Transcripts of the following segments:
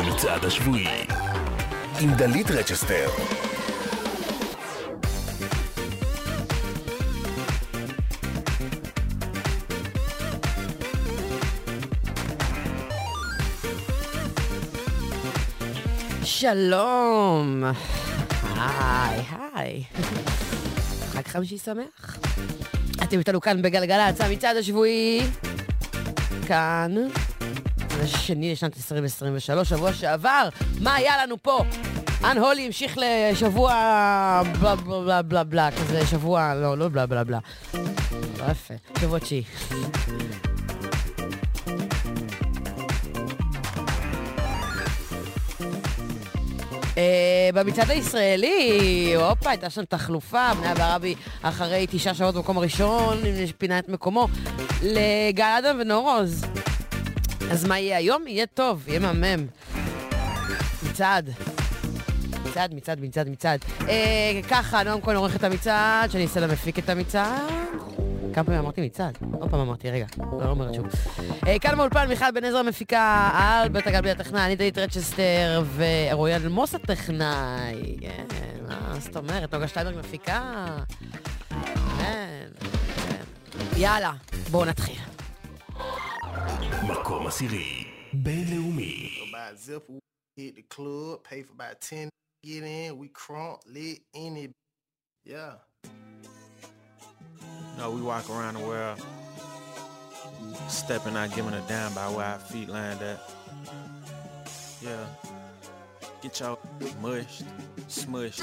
המצעד השבועי עם דלית רצ'סטר שלום. היי, היי. חג חמישי שמח. אתם איתנו כאן בגלגלצ, המצעד השבועי. כאן. זה שני לשנת 2023, שבוע שעבר. מה היה לנו פה? אנ הולי המשיך לשבוע בלה בלה בלה בלה בלה, כזה שבוע, לא, לא בלה בלה בלה. לא יפה, שבוע תשיעי. אה, במצעד הישראלי, הופה, הייתה שם תחלופה, בני ברבי אחרי תשעה שעות במקום הראשון, פינה את מקומו, לגל אדם ונור עוז. אז מה יהיה היום? יהיה טוב, יהיה מהמם. מצעד. מצעד, מצעד, מצעד, מצעד. אה, ככה, נועם כהן עורך את המצעד, שאני אעשה למפיק את המצעד. כמה פעמים אמרתי מצעד? עוד פעם אמרתי, רגע, לא אומרת שוב. אה, כאן באולפן מיכל בן עזרא מפיקה על בית הגל בלי הטכנאי, אני דלית רצ'סטר ורועי אלמוס הטכנאי. כן, מה זאת אומרת? נוגה שטיינברג מפיקה. כן, כן. יאללה, בואו נתחיל. מקום עשירי, בינלאומי. Go buy a zipper, hit the club, pay for about 10, get in, we crunk, lit, in it. Yeah. No, we walk around the world stepping out, giving a damn by where our feet land at. Yeah. Get your mushed, smushed.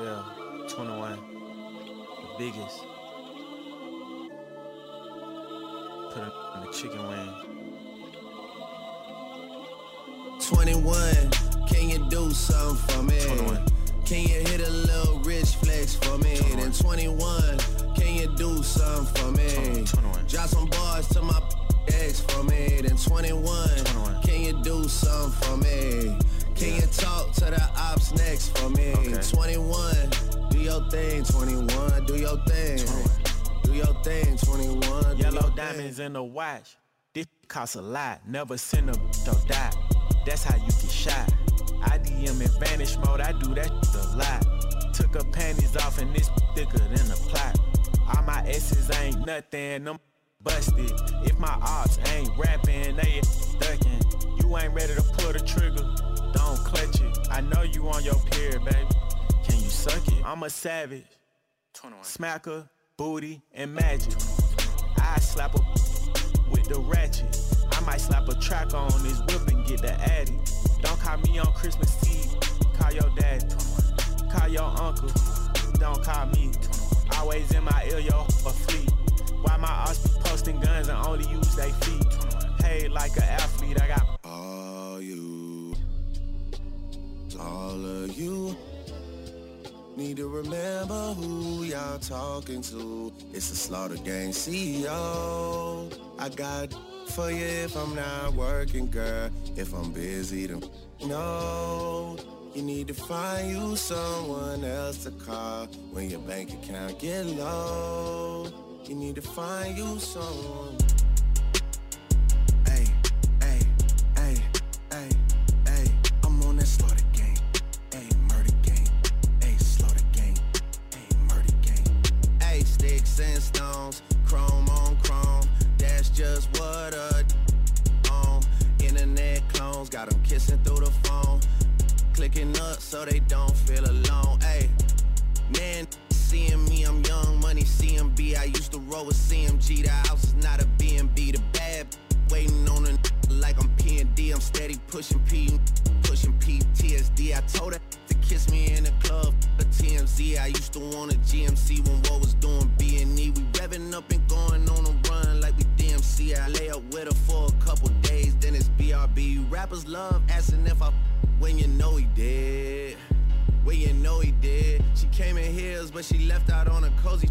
Yeah, 21. The biggest. Put in the chicken wing. 21, can you do something for me? 21. Can you hit a little rich flex for me? 21. Then 21, can you do something for me? 21, 21. Drop some bars to my ex for me. Then 21, 21. can you do something for me? Can you talk to the ops next for me? Okay. 21, do your thing. 21, do your thing. 21. Do your thing. 21. Yellow diamonds thing. in the watch. This costs a lot. Never send a or die. That's how you get shot. I DM in vanish mode. I do that a lot. Took her panties off and this thicker than a plot. All my S's ain't nothing. Them busted. If my ops ain't rapping, they ducking. You ain't ready to pull the trigger. Don't clutch it. I know you on your period, baby. Can you suck it? I'm a savage. 21. Smacker, booty, and magic. I slap a with the ratchet. I might slap a track on his whip and get the addy. Don't call me on Christmas Eve. Call your dad. Call your uncle. Don't call me. Always in my ear, yo, a fleet. Why my ass be posting guns and only use they feet? Paid like an athlete. I got All you, all of you, need to remember who y'all talking to. It's the Slaughter Gang CEO. I got for you if I'm not working, girl. If I'm busy, then no. You need to find you someone else to call when your bank account get low. You need to find you someone. So they don't feel alone. Hey, man, seeing me, I'm young money CMB. I used to roll with CMG. The house is not a B&B. The bad waiting on a like I'm P&D. I'm steady pushing P, pushing PTSD. I told her to kiss me in the club. The TMZ. I used to want a GMC when what was doing B&E. We revving up and going on a run like we DMC. I lay up with her for a couple days, then it's BRB. Rappers love asking if I when you know he did. Know he did. She came in heels, but she left out on a cozy.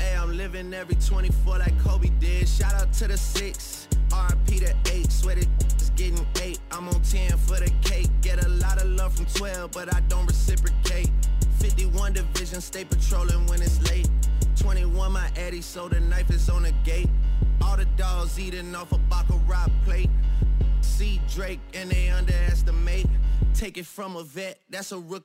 Hey, I'm living every 24 like Kobe did. Shout out to the six, RP to eight. Sweat it is getting eight. I'm on 10 for the cake. Get a lot of love from 12, but I don't reciprocate. 51 division, stay patrolling when it's late. 21 my Eddie, so the knife is on the gate. All the dogs eating off a Baccarat plate. See Drake and they underestimate. Take it from a vet, that's a rook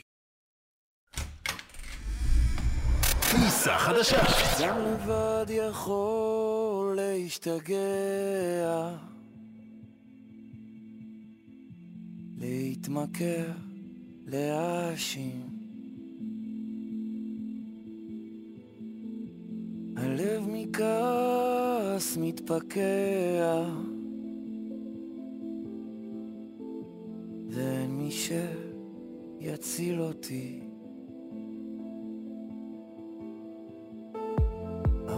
כניסה חדשה. גם לבד יכול להשתגע, להתמכר, להאשים. הלב מכעס מתפקע, ואין מי שיציל אותי.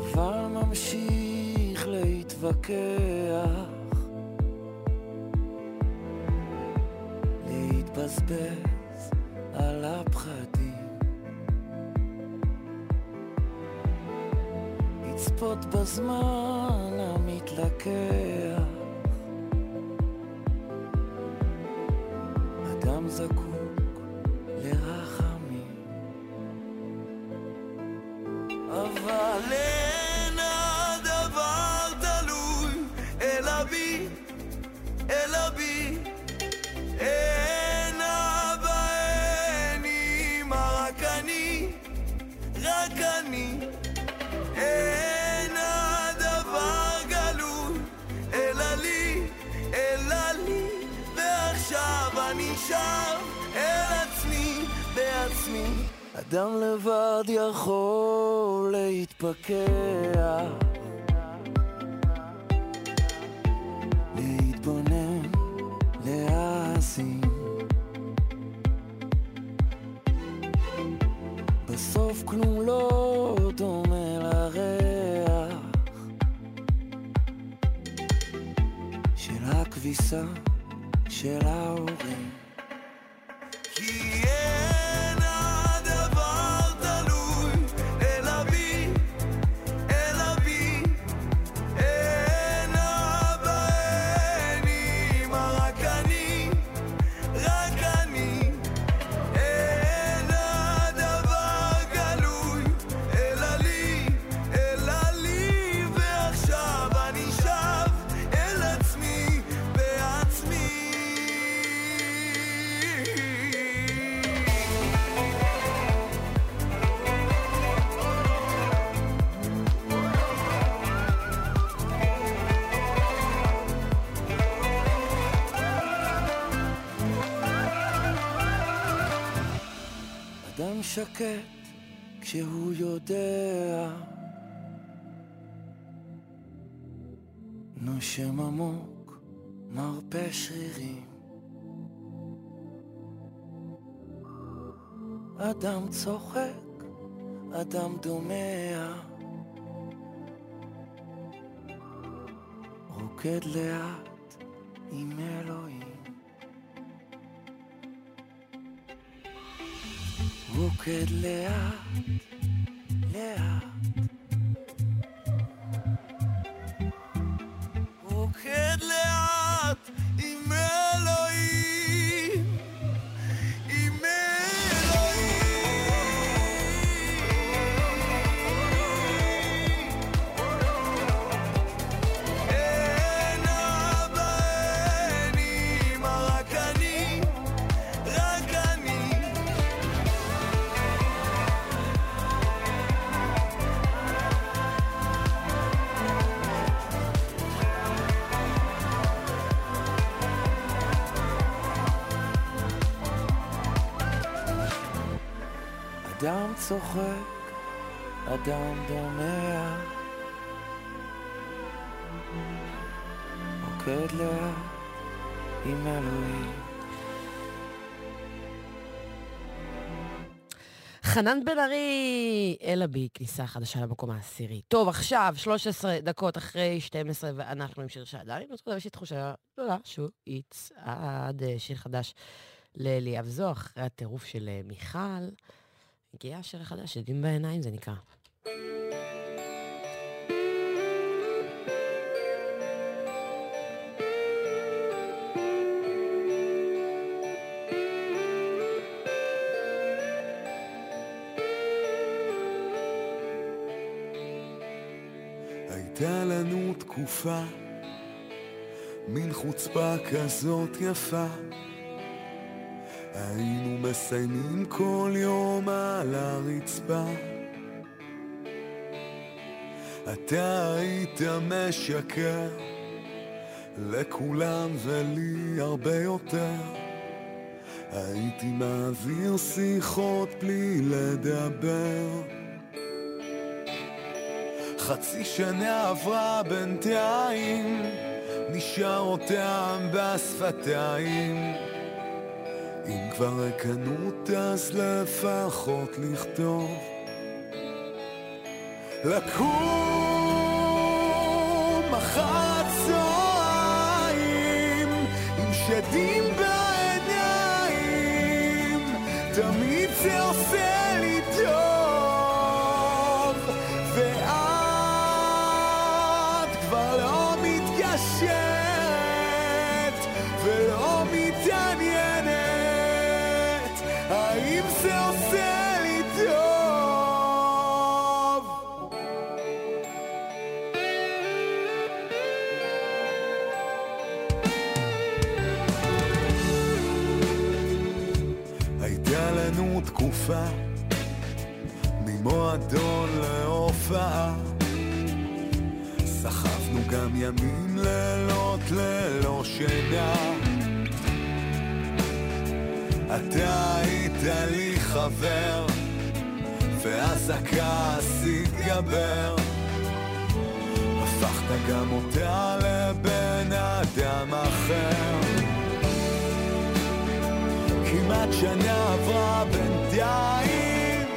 אבל ממשיך להתווכח, להתבזבז על הפחדים, לצפות בזמן המתלקח. אדם זקוק okay. שקט כשהוא יודע. נושם עמוק, מרפא שרירים. אדם צוחק, אדם דומע. רוקד לאט עם אלוהים רוקד לאט, לאט. צוחק, אדם דומע. עוקד לאט עם אלוהים. חנן בן ארי, אלה בי, כניסה חדשה למקום העשירי. טוב, עכשיו, 13 דקות אחרי 12, ואנחנו עם שיר שעדיין, לא יש לי תחושה גדולה שהוא יצעד אה, שיר חדש לאליאב זו, אחרי הטירוף של אה, מיכל. הגיע השיר החדש, עדים בעיניים זה נקרא. הייתה לנו תקופה, מין חוצפה כזאת יפה. היינו מסיימים כל יום על הרצפה. אתה היית משקר לכולם ולי הרבה יותר. הייתי מעביר שיחות בלי לדבר. חצי שנה עברה בינתיים, נשאר אותם בשפתיים. אם כבר רקנות אז לפחות לכתוב. לקום אחר הצהריים עם שדים בעיניים תמיד זה עושה לי תקווה. סחבנו גם ימים, לילות, ללא שינה. אתה היית לי חבר, ואז הכעס התגבר. הפכת גם אותה לבן אדם אחר. כמעט שנה עברה בינתיים,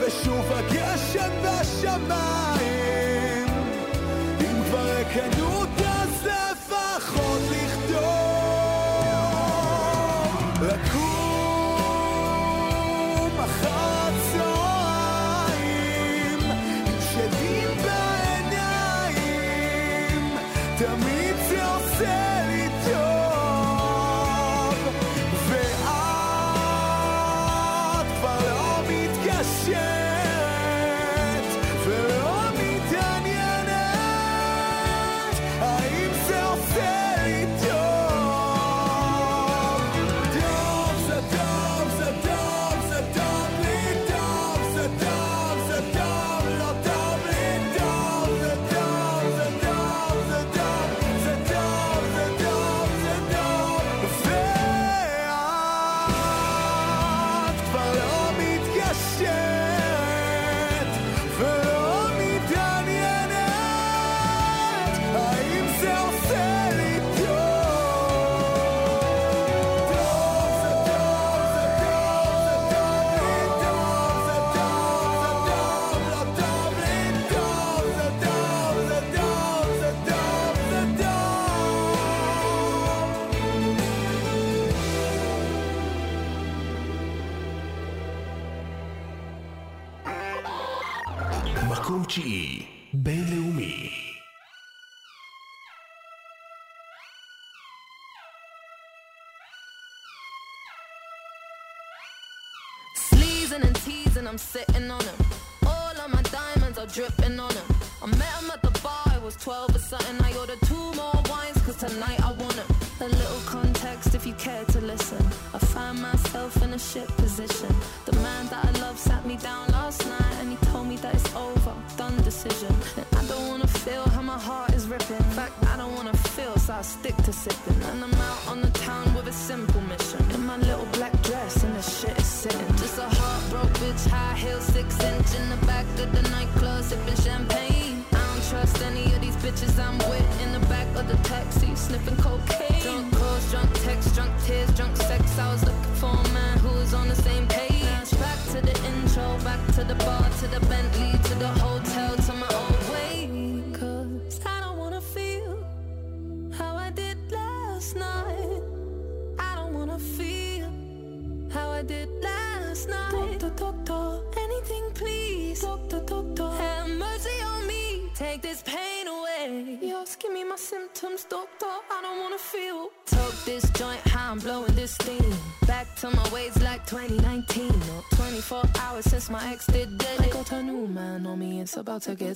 ושוב הגשם והשם. your mind. אם כבר אקנו I'm sick.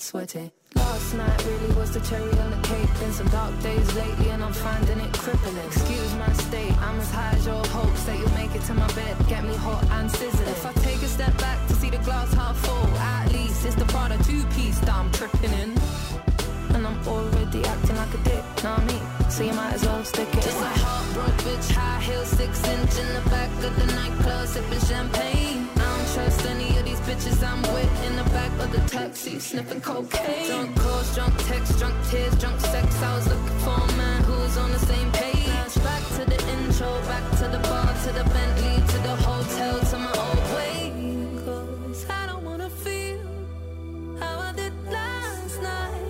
Sweaty. Last night really was the cherry on the cake. Been some dark days lately, and I'm finding sniffing cocaine. Drunk calls, drunk texts, drunk tears, drunk sex. I was looking for a man who was on the same page. Back to the intro, back to the bar, to the Bentley, to the hotel, to my old way. 'Cause I don't wanna feel how I did last night.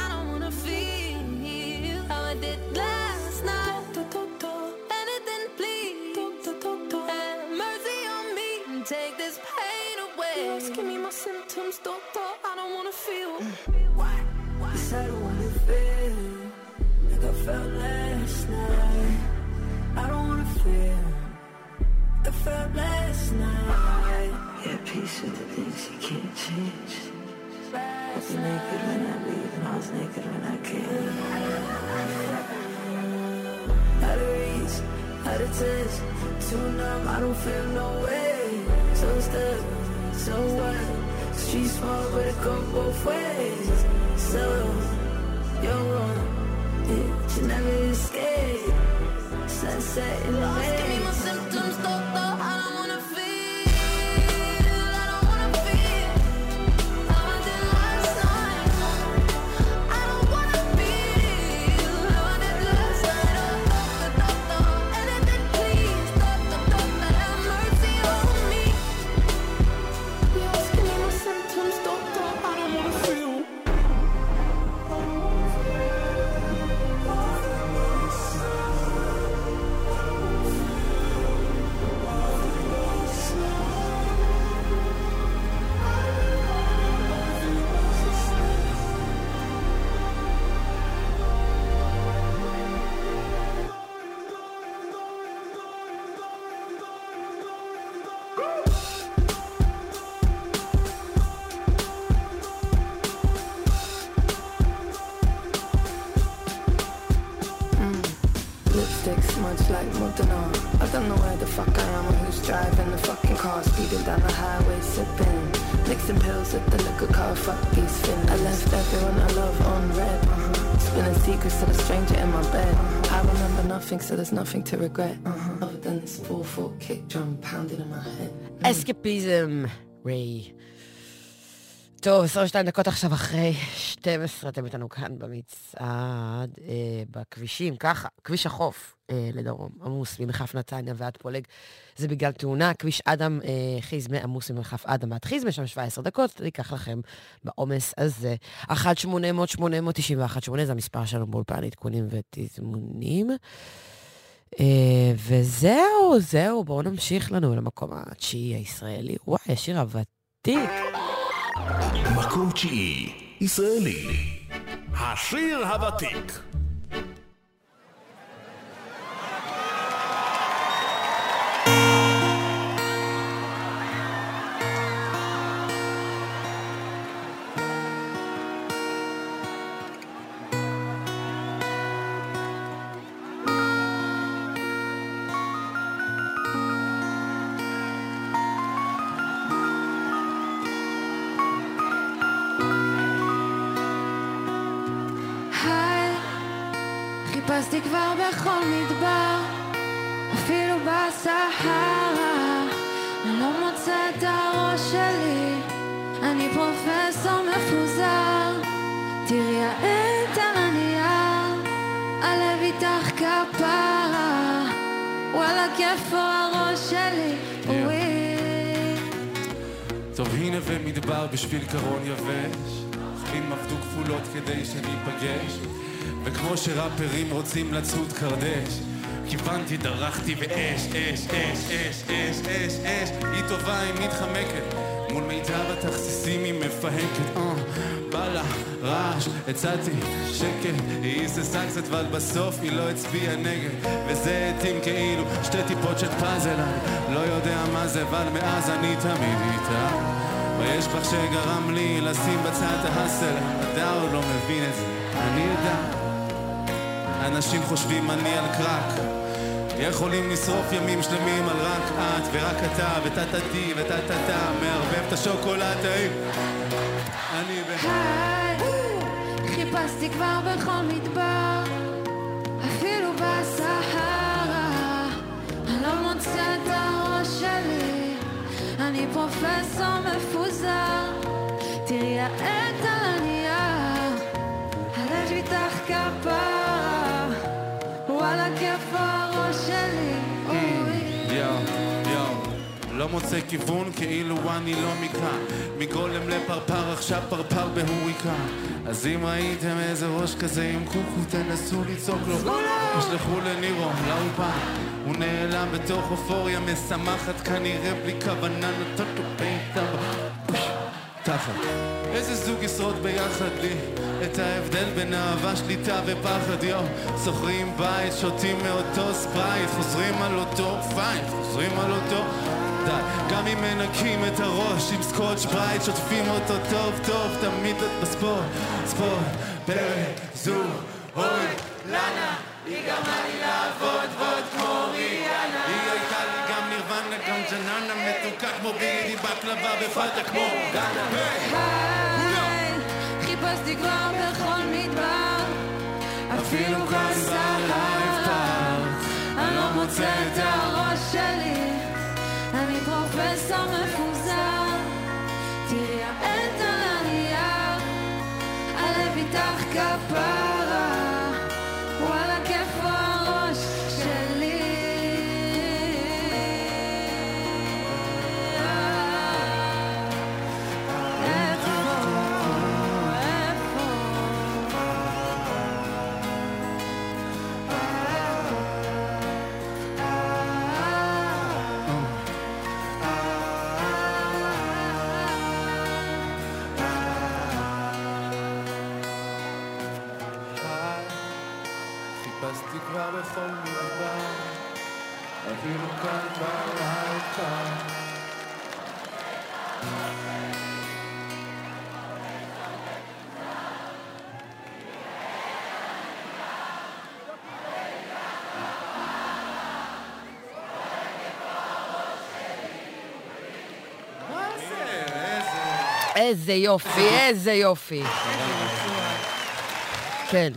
I don't wanna feel how I did last night. Anything, please. Mercy on me take this pain. Just give me my symptoms, doctor. I don't wanna feel. Yes, I don't wanna feel like I felt last night. I don't wanna feel like I felt last night. Yeah, peace with the things you can't change. I was naked when I leave, and I was naked when I came. Out of reach, out of touch, too numb, I don't feel no way. So stuck, so what? Street small, but it go both ways. So, you're yeah, you never escape. Sunset in the Just give me my symptoms, doctor. Mixing pills at the liquor car. Fuck these fins. I left everyone I love on red. Uh-huh. Spilling secrets to the stranger in my bed. I remember nothing, so there's nothing to regret. Uh-huh. Other than this 4-4 kick drum pounding in my head. אסקפיזם, ריי. טוב, 22 דקות עכשיו אחרי 12, אתם איתנו כאן במצעד, אה, בכבישים, ככה, כביש החוף אה, לדרום, עמוס ממחלף נתניה ועד פולג. זה בגלל תאונה, כביש אדם אה, חיזמה עמוס ממחלף אדם ועד חיזמה, שם 17 דקות, זה ייקח לכם בעומס הזה. 1-800-891-8 זה המספר שלנו באולפן עדכונים ותזמונים. אה, וזהו, זהו, בואו נמשיך לנו למקום התשיעי הישראלי. וואי, השיר הוותיק. מקום תשיעי, ישראלי. השיר הוותיק. בכל מדבר, אפילו בסהרה. אני לא מוצא את הראש שלי, אני פרופסור מפוזר. תראי העט על הנייר, הלב איתך כפרה. וואלה, איפה הראש שלי? וואי. טוב הנה ומדבר בשביל קרון יבש אם עבדו כפולות כדי שניפגש וכמו שראפרים רוצים לצוד קרדש כיוונתי, דרכתי ואש, אש, אש, אש, אש, אש, אש. היא טובה, היא מתחמקת. מול מיטב התכסיסים היא מפהקת, אה, בא לה רעש, הצעתי שקט, היא היססה קצת אבל בסוף היא לא הצביעה נגד. וזה התאים כאילו שתי טיפות של פאזל, אני לא יודע מה זה אבל מאז אני תמיד איתה. ויש בך שגרם לי לשים בצד ההסל, אתה עוד לא מבין את זה, אני יודע אנשים חושבים אני על קרק יכולים לשרוף ימים שלמים על רק את ורק אתה וטה-טה-טי וטה-טה-טה מערבב את השוקולד טעים אני ב... היי, חיפשתי כבר בכל מדבר, אפילו בסהרה. אני לא מוצא את הראש שלי, אני פרופסור מפוזר. תראי העט מוצא כיוון כאילו אני לא מכאן מגולם לפרפר עכשיו פרפר בהוריקה. אז אם ראיתם איזה ראש כזה עם קוקו תנסו לצעוק לו. תשלחו לנירו לאולפן. הוא נעלם בתוך אופוריה משמחת כנראה בלי כוונה נתת לו בעיטה בתחת. איזה זוג ישרוד ביחד לי. את ההבדל בין אהבה, שליטה ופחד יו שוכרים בית, שותים מאותו Sprite חוזרים על אותו fight, חוזרים על אותו די. גם אם מנקים את הראש עם Scotch-Brite שוטפים אותו טוב טוב תמיד בספורט. ספורט. פרק זו אוי לנה היא גרמה לי לעבוד ועוד כמו ריאנה. היא הייתה לי גם נירוונה גם ג'ננה מתוקה כמו בידי בקלבה בפאטה כמו גאנה. חיפשתי כבר בכל מדבר, אפילו בסהרה. אני איזה... יופי, איזה יופי. כן.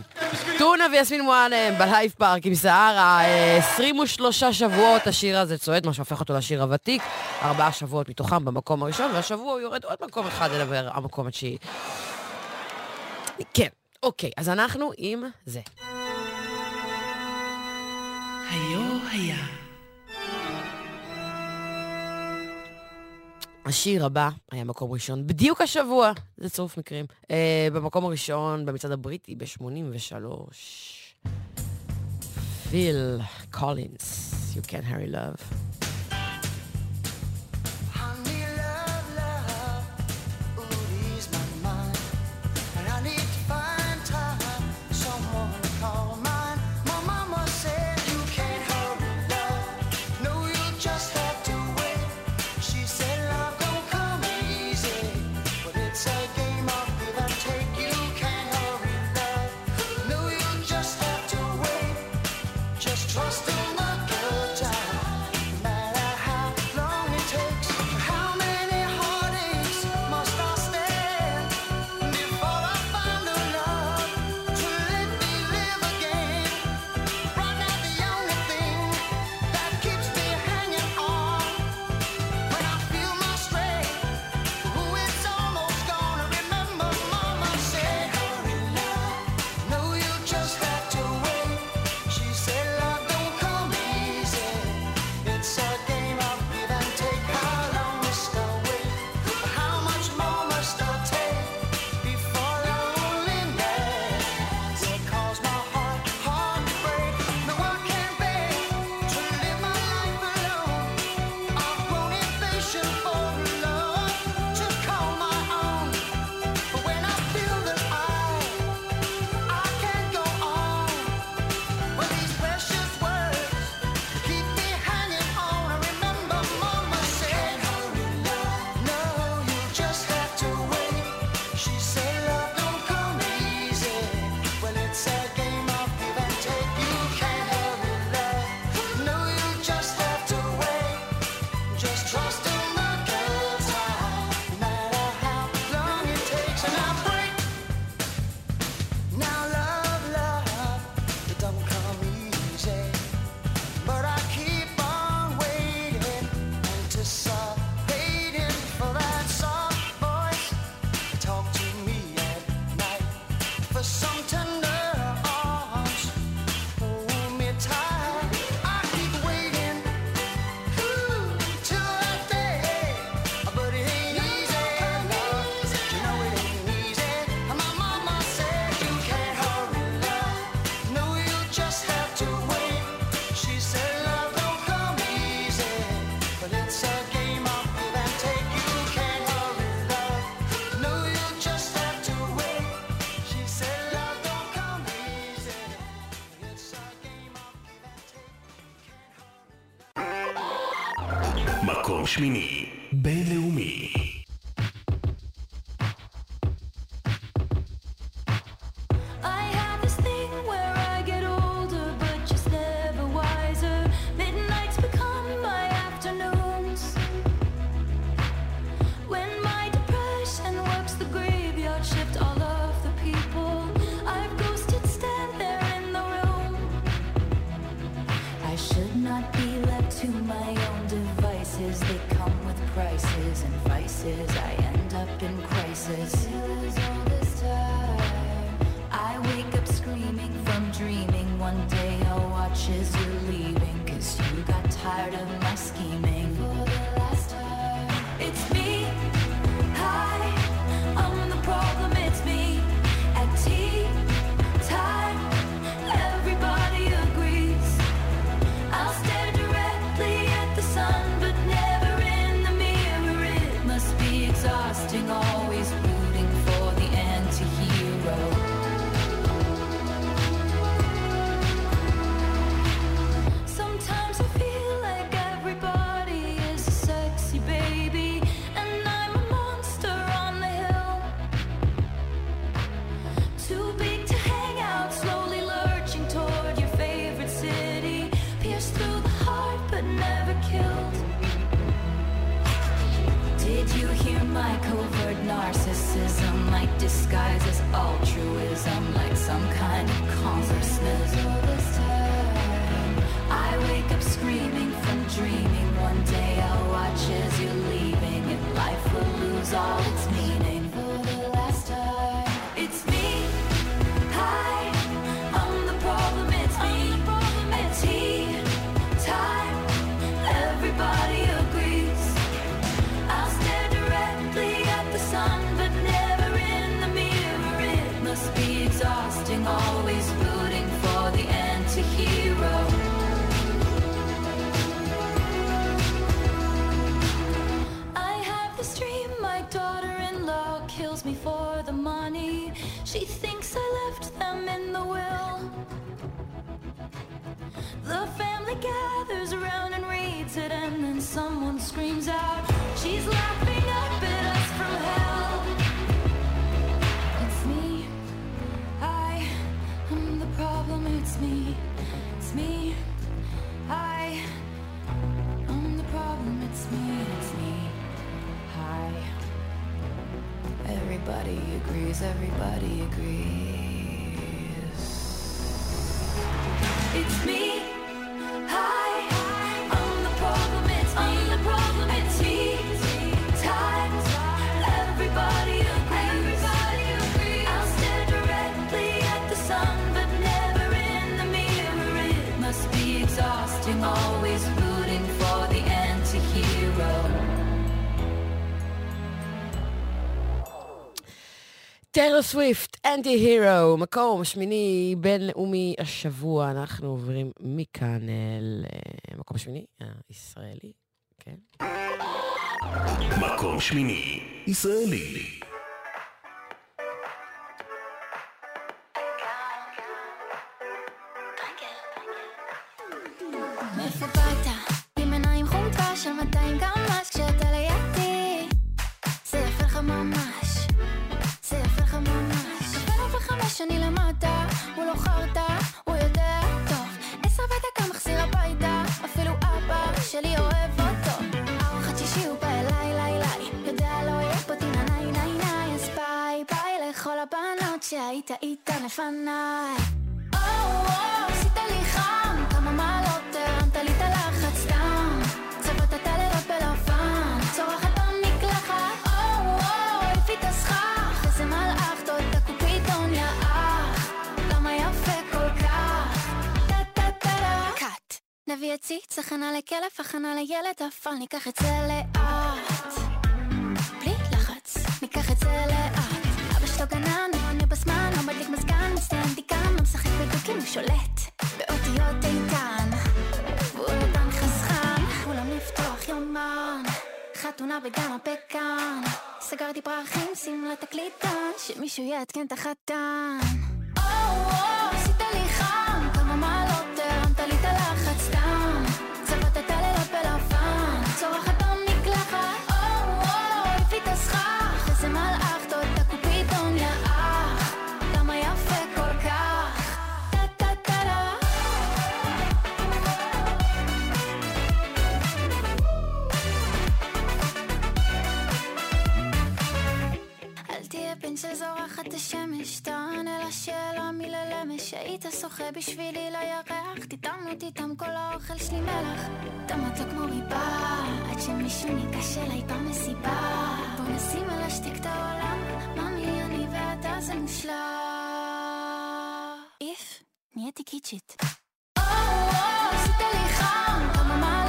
טונה ויסמין מועלם ב Live Park עם סהרה, אה, 23 שבועות השיר הזה צועד, מה שהופך אותו לשיר הוותיק. ארבעה שבועות מתוכם במקום הראשון, והשבוע הוא יורד עוד מקום אחד אל המקום התשיעי. כן, אוקיי, אז אנחנו עם זה. היו היה. השיר הבא היה מקום ראשון בדיוק השבוע, זה צירוף מקרים. אה, במקום הראשון במצעד הבריטי ב-83. פיל קולינס, You Can Harry Love. השמיני, בינלאומי. טיילור סוויפט, אנטי הירו, מקום שמיני בינלאומי השבוע. אנחנו עוברים מכאן אל אה, מקום שמיני, הישראלי, כן. מקום שמיני, ישראלי. מאיפה של 200 גרמ"ש כשאתה לידי זה יפה לך ממש השני למטה, הוא לא חרטא, הוא יודע טוב. עשר בדקה מחזיר הביתה, אפילו אבא שלי אוהב אותו. ארוחת שישי הוא בא אליי, ליי, ליי, יודע לא יהיה פה טינה, ניי, ניי, ניי, אז ביי, ביי לכל הבנות שהיית איתן לפניי. או, או, עשית לי חם, כמה מעלות הרמת לי את הלחץ סתם. צבעת את הלילות בלבן, צורחת במקלחת, או, או, הביא את הסכך, איזה מלאך תהיה ציץ, הכנה לכלב, הכנה לילד, אבל ניקח את זה לאט. בלי לחץ, ניקח את זה לאט. אבא שלו גנן, הוא עונה בזמן, לא מדליק מזגן, מצטיין דיקן, לא משחק בדוקים, הוא שולט באותיות איתן. והוא נתן חסכן, כולם לפתוח יומן. חתונה בגן הפקן. סגרתי פרחים, שים לתקליטה, שמישהו יעדכן את החתן. או, או, הסכך, איזה מלאך, אל בן שזורחת השמש, תענה לשאלה מי ללמש. היית שוחה בשבילי לירח, תטעם אותי תם כל האוכל שלי מלח. אתה מתוק כמו ריבה, עד שמישהו ניגש אליי במסיבה. בוא נשים על השתיק את העולם, ממי אני ואתה זה מושלם. איף, נהייתי קיצ'ית. או, או, עשית לי חם, כמה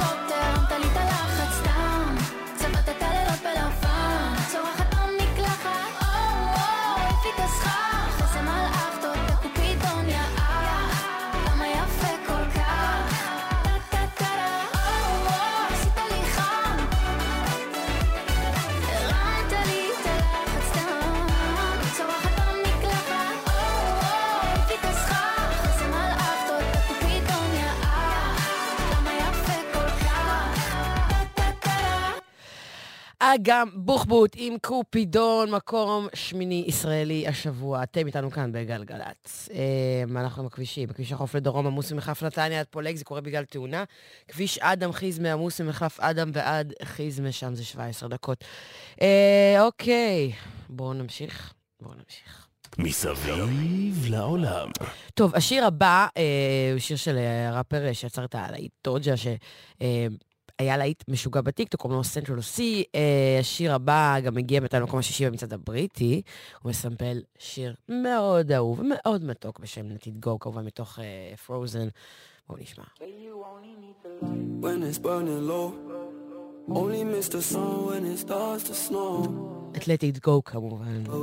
אגם בוחבוט עם קופידון, מקום שמיני ישראלי השבוע. אתם איתנו כאן בגלגלצ. אה, אנחנו עם הכבישים. בכביש החוף לדרום עמוס ממחלף נתניה עד פולג, זה קורה בגלל תאונה. כביש אדם חיזמה עמוס ממחלף אדם ועד חיזמה, שם זה 17 דקות. אה, אוקיי, בואו נמשיך. בואו נמשיך. מסביב לעולם. טוב, השיר הבא אה, הוא שיר של אה, ראפר אה, שיצר את הלהיט טוג'ה, שהיה להיט משוגע בטיקטוק, קוראים לו Central Cee. השיר הבא גם הגיע מתי למקום השישי במצעד הבריטי. הוא מסמפל שיר מאוד אהוב ומאוד מתוק בשם Let It Go, כמובן מתוך Frozen. בואו נשמע. When it's burning low, only miss the sun when it starts to snow. את let it go כמובן.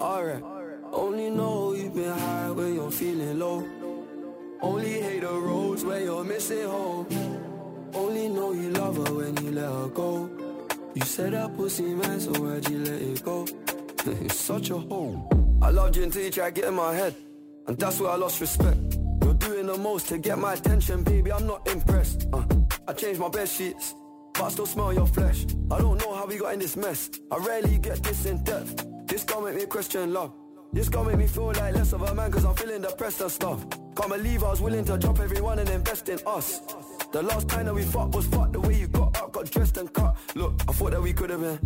Alright. Only know you've been high when you're feeling low. Only hate the roads where you're missing home. Only know you love her when you let her go. You said that pussy man, so why'd you let it go? it's such a hole. I loved you until you tried getting my head, and that's where I lost respect. You're doing the most to get my attention, baby. I'm not impressed. Uh, I changed my bed sheets, but I still smell your flesh. I don't know how we got in this mess. I rarely get this in depth. This gon' make me question love. This gon' make me feel like less of a man cause I'm feeling depressed and stuff. Can't believe I was willing to drop everyone and invest in us. The last time that we fucked was fucked the way you got up, got dressed and cut. Look, I thought that we could have been.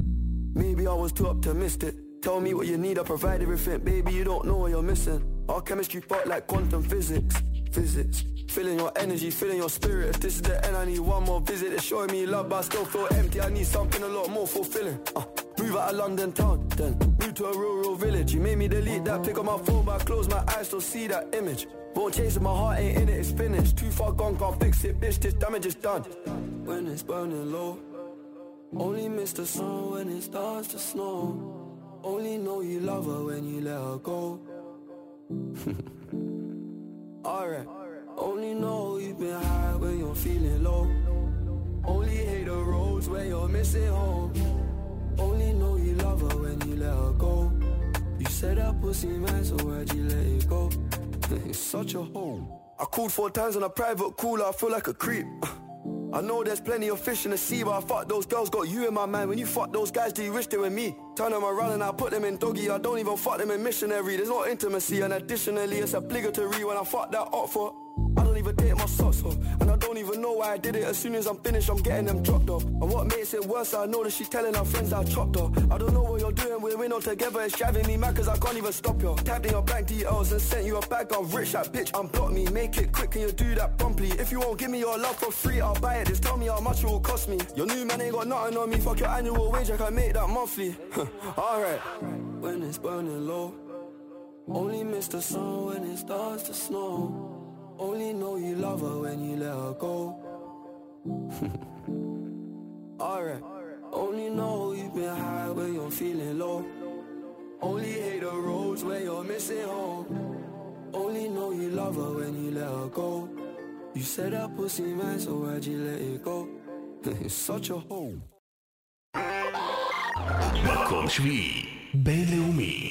Maybe I was too optimistic. Tell me what you need, I provide everything. Baby, you don't know what you're missing. Our chemistry fought like quantum physics. Physics. Feeling your energy, feeling your spirit. If this is the end, I need one more visit. It's showing me love, but I still feel empty. I need something a lot more fulfilling. Uh, move out of London town, then move to a rural village. You made me delete that pick on my phone, but I close my eyes, still see that image. Won't chase it, my heart ain't in it, it's finished. Too far gone, can't fix it, bitch. This damage is done. When it's burning low, only miss the sun when it starts to snow. Only know you love her when you let her go. Alright. Only know you've been high when you're feeling low. Only hate the roads where you're missing home. Only know you love her when you let her go. You said that pussy man, so why'd you let it go? it's such a hole. I called four times on a private call, I feel like a creep. I know there's plenty of fish in the sea, but I fuck those girls, got you in my mind. When you fuck those guys, do you wish they were me? Turn them around and I put them in doggy. I don't even fuck them in missionary. There's no intimacy, and additionally, it's obligatory when I fuck that up for. I don't even take my socks off, and I don't even know why I did it. As soon as I'm finished, I'm getting them dropped off. And what makes it worse, I know that she's telling her friends I chopped her. I don't know what you're doing, we're in all together. It's driving me mad cause I can't even stop you. Tapped in your bank details and sent you a bag of rich. That bitch unblock me, make it quick, can you do that promptly? If you won't give me your love for free, I'll buy it. Just tell me how much it will cost me. Your new man ain't got nothing on me. Fuck your annual wage, I can make that monthly. alright. When it's burning low, only miss the sun when it starts to snow. Only know you love her when you let her go. alright. Only know you've been high when you're feeling low. Only hate the roads where you're missing home. Only know you love her when you let her go. You said that pussy man, so why'd you let it go? it's such a home. מקום שביעי, בינלאומי.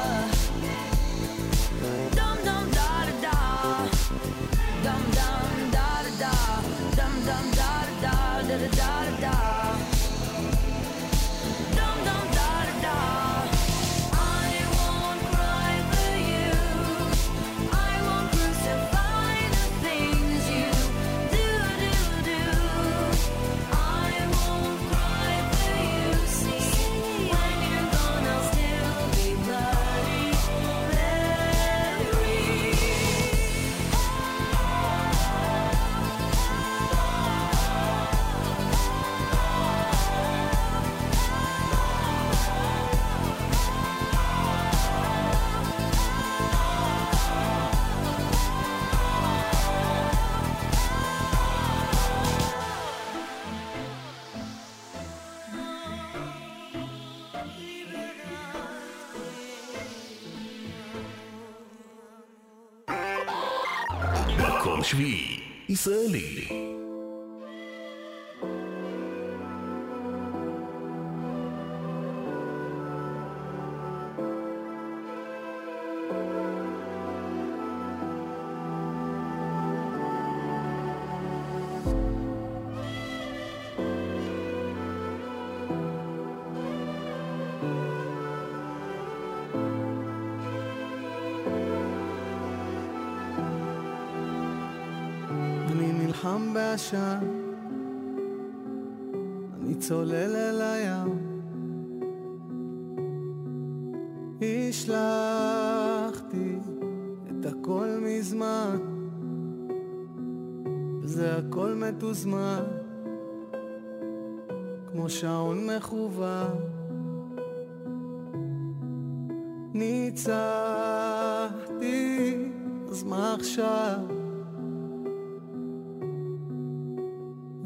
בעשן, אני צולל אל הים. השלכתי את הכל מזמן, זה הכל מתוזמן, כמו שעון מכוון. ניצחתי, אז מה עכשיו?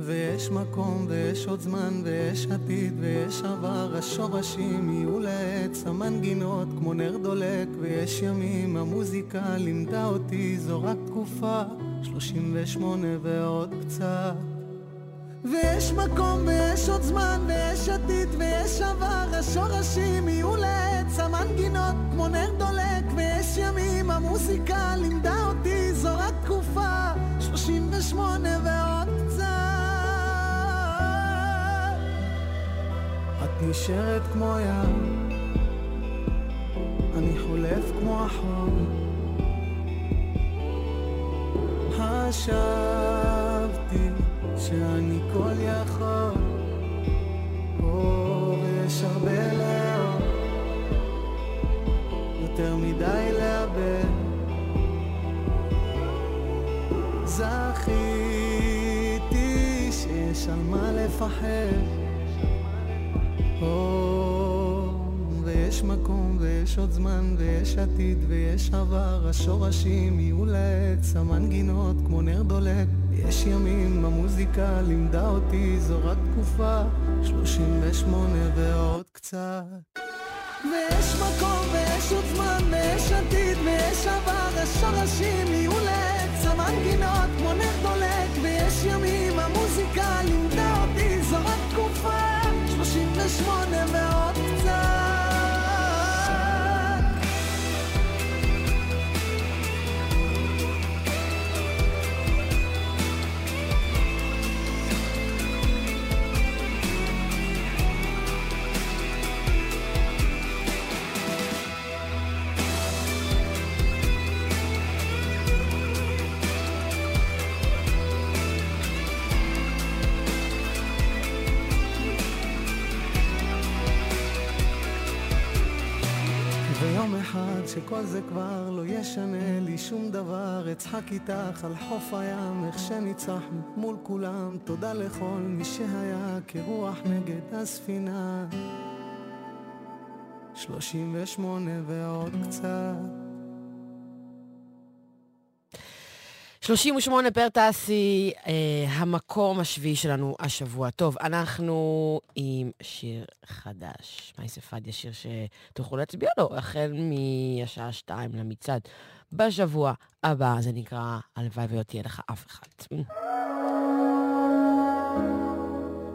ויש מקום, ויש עוד זמן, ויש עתיד, ויש עבר, השורשים יהיו לעץ, המנגינות כמו נר דולק, ויש ימים, המוזיקה לימדה אותי, זו רק תקופה, 38 ועוד קצת. ויש מקום, ויש עוד זמן, ויש עתיד, ויש עבר, השורשים יהיו לעץ, המנגינות כמו נר דולק, ויש ימים, המוזיקה לימדה אותי, זו רק תקופה, 38 ועוד נשארת כמו ים, אני חולף כמו החול. חשבתי שאני כל יכול, או ויש הרבה לאור, יותר מדי לאבד. זכיתי שיש על מה לפחד. או, ויש מקום, ויש עוד זמן, ויש עתיד, ויש עבר, השורשים יהיו לעץ, המנגינות כמו נר דולק, יש ימים, המוזיקה לימדה אותי, זו רק תקופה, 38 ועוד קצת. ויש מקום, ויש עוד זמן, ויש עתיד, ויש עבר, השורשים יהיו לעץ, המנגינות שכל זה כבר לא ישנה לי שום דבר. אצחק איתך על חוף הים איך שניצחנו מול כולם. תודה לכל מי שהיה כרוח נגד הספינה. 38 ועוד קצת 38 פר טסי, אה, המקום השביעי שלנו השבוע. טוב, אנחנו עם שיר חדש. מייסה פדיה, שיר שתוכלו להצביע לו החל מהשעה שתיים למצעד. בשבוע הבא זה נקרא הלוואי ולא תהיה לך אף אחד.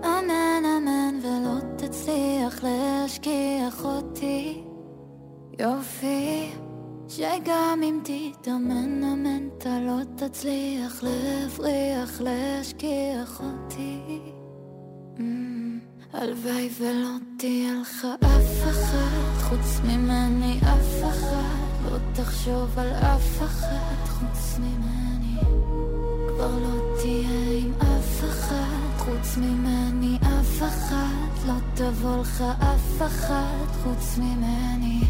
אמן אמן ולא תצליח להשכיח אותי יופי שגם אם תתאמן אמן אתה לא תצליח להבריח להשכיח אותי. Mm, הלוואי ולא תהיה לך אף אחד חוץ ממני אף אחד. לא תחשוב על אף אחד חוץ ממני. כבר לא תהיה עם אף אחד חוץ ממני אף אחד. לא תבוא לך אף אחד חוץ ממני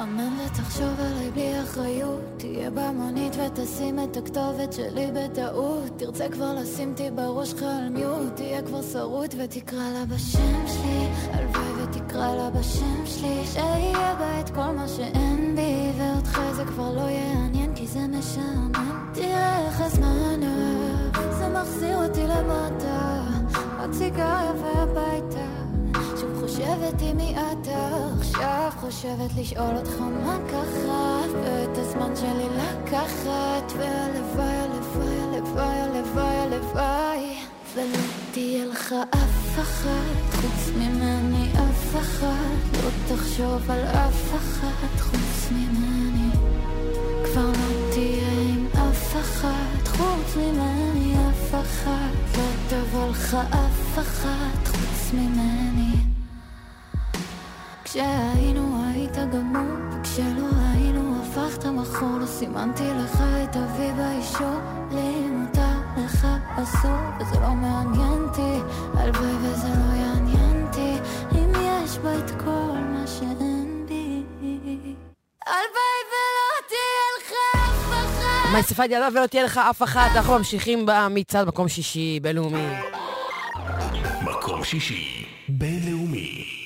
אמן ותחשוב עליי בלי אחריות. תהיה במונית ותשים את הכתובת שלי בטעות. תרצה כבר לשים אותי בראש שלך על מיוט תהיה כבר שרוט ותקרא לה בשם שלי. הלוואי ותקרא לה בשם שלי. שיהיה בה את כל מה שאין בי ואותך זה כבר לא יעניין כי זה משעמם. תראה איך הזמן זה מחזיר אותי למטה. עוד סיגריה והביתה שוב חושבת אם מי אתה עכשיו חושבת לשאול אותך מה ככה ואת הזמן שלי לקחת והלוואי הלוואי הלוואי הלוואי הלוואי. ולא תהיה לך אף אחד חוץ ממני אף אחד לא תחשוב על אף אחד חוץ ממני. כבר לא תהיה עם אף אחד חוץ ממני אף אחד לא תבוא לך אף אחד חוץ ממני כשהיינו היית גמור, וכשלא היינו הפכת מכור, לא סימנתי לך את אבי באישור, לי מותר לך אסור, וזה לא מעניין אותי, הלוואי וזה לא יעניין אותי, אם יש בה את כל מה שאין בי. הלוואי ולא תהיה לך אף אחת. מה, שפת ידה ולא תהיה לך אף אחת, אנחנו ממשיכים במצעד מקום שישי בינלאומי. מקום שישי בינלאומי.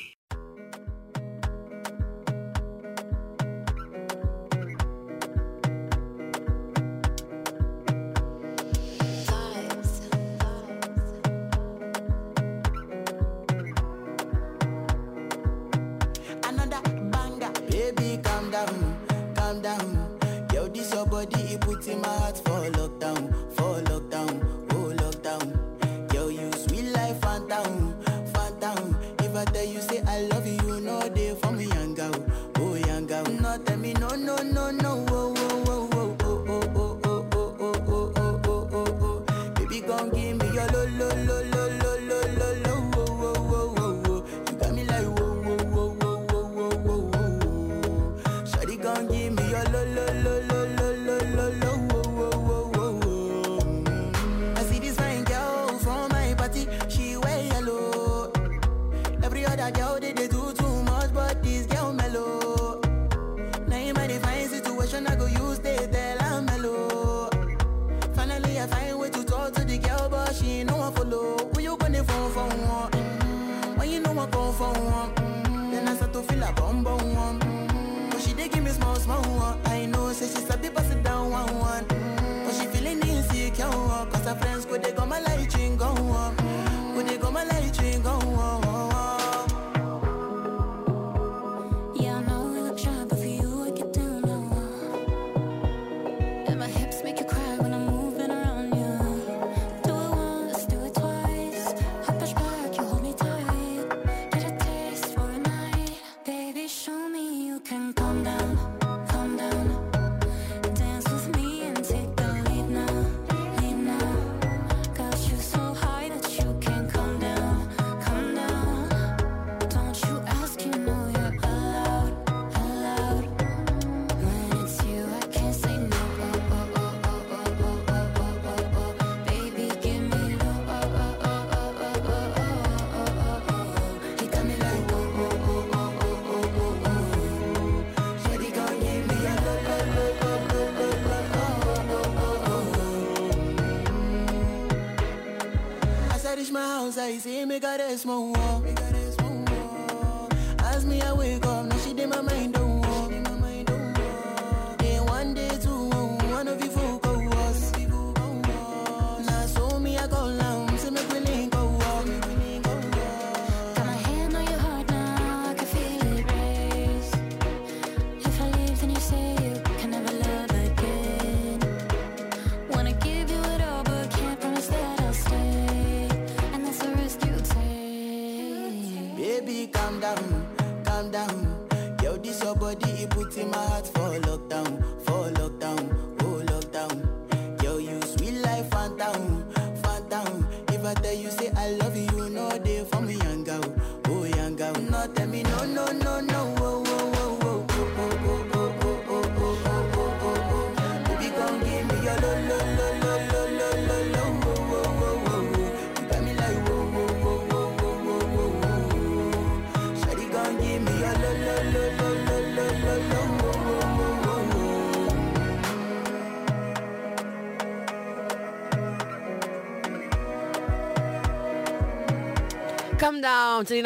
eres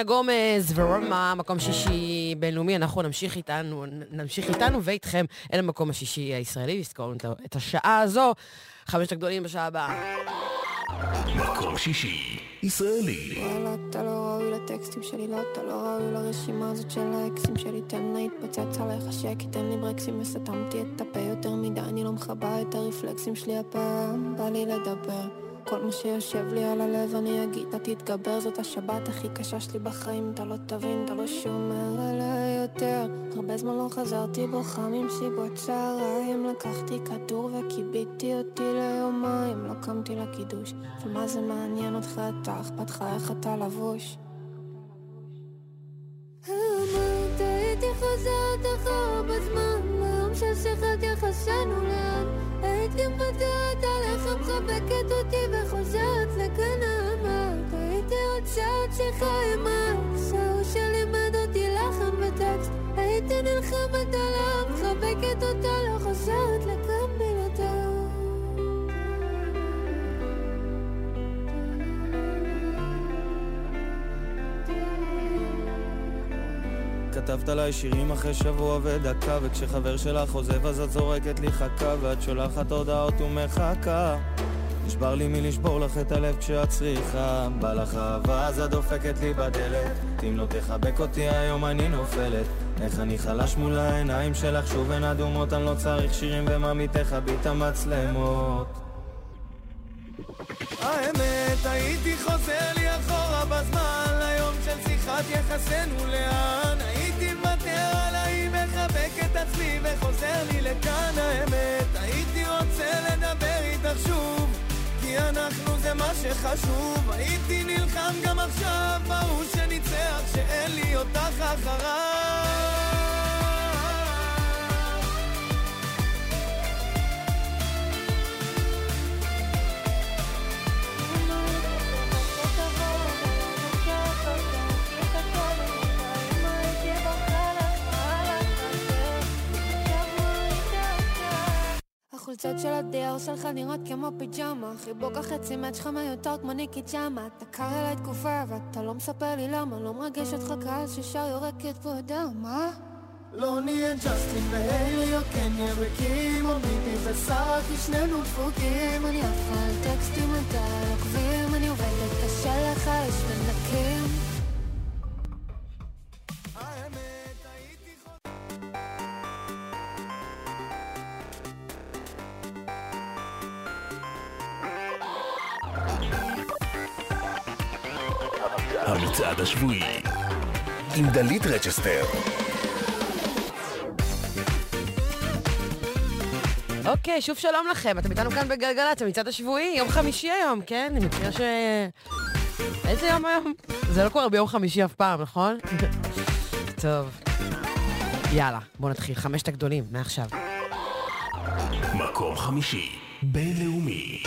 סלינה גומז ורומא, מקום שישי בינלאומי, אנחנו נמשיך איתנו, נמשיך איתנו ואיתכם אל המקום השישי הישראלי, ויזכור את השעה הזו, חמשת הגדולים בשעה הבאה. מקום שישי, ישראלי. וואלה, אתה לא ראוי לטקסטים שלי, לא, אתה לא ראוי לרשימה הזאת של האקסים שלי. תן לה התפוצץ עליך שקט, תן לי ברקסים וסתמתי את הפה יותר מדי, אני לא מכבה את הרפלקסים שלי הפעם, בא לי לדבר. כל מה שיושב לי על הלב אני אגיד, אתה תתגבר, זאת השבת הכי קשה שלי בחיים, אתה לא תבין, אתה לא שומר עליה יותר. הרבה זמן לא חזרתי בו חם עם סיבות צהריים, לקחתי כדור וכיביתי אותי ליומיים, לא קמתי לקידוש, ומה זה מעניין אותך, אתה אכפת לך? איך אתה לבוש. אמרת הייתי חוזרת אחר בזמן, היום ששיחת יחסנו לאן? הייתי מוותרת עליך, מחבקת אותי וחוזרת לכאן אמרת. הייתי רוצה עוד אקס, ההוא שלימד אותי לחן וטקסט. הייתי נלחמת עליו, מחבקת אותה, לא חוזרת לכאן כתבת עליי שירים אחרי שבוע ודקה וכשחבר שלך עוזב אז את זורקת לי חכה ואת שולחת הודעות ומחכה. נשבר לי מלשבור לך את הלב כשאת צריכה. בא לך אהבה אז את דופקת לי בדלת. אם לא תחבק אותי היום אני נופלת. איך אני חלש מול העיניים שלך? שוב הן אדומות אני לא צריך שירים וממי תכבי את המצלמות? האמת, הייתי חוזר לי אחורה בזמן ליום של שיחת יחסינו לאן לכאן האמת הייתי רוצה לדבר איתך שוב כי אנחנו זה מה שחשוב. הייתי נלחם גם עכשיו בהוא שניצח שאין לי אותך אחריו החולצות של הדיור שלך נראות כמו פיג'מה. חיבוק החצי מת שלך מיותר כמו ניקי ג'אמה. אתה קר אליי תקופה ואתה לא מספר לי למה. לא מרגש אותך קהל ששר יורקת פה דם, מה? לא נהיה ג'סטין והיילי או קניה וקים או ביבי כי שנינו דפוקים. אני עפה על טקסטים אתה על עוקבים המצעד השבועי עם דלית רצ'סטר. אוקיי, שוב שלום לכם, אתם איתנו כאן בגלגלצ, המצעד השבועי, יום חמישי היום, כן? אני מכירה ש... איזה יום היום? זה לא קורה ביום חמישי אף פעם, נכון? טוב. יאללה, בואו נתחיל, חמשת הגדולים, מעכשיו. מקום חמישי, בינלאומי.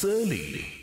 חמישי.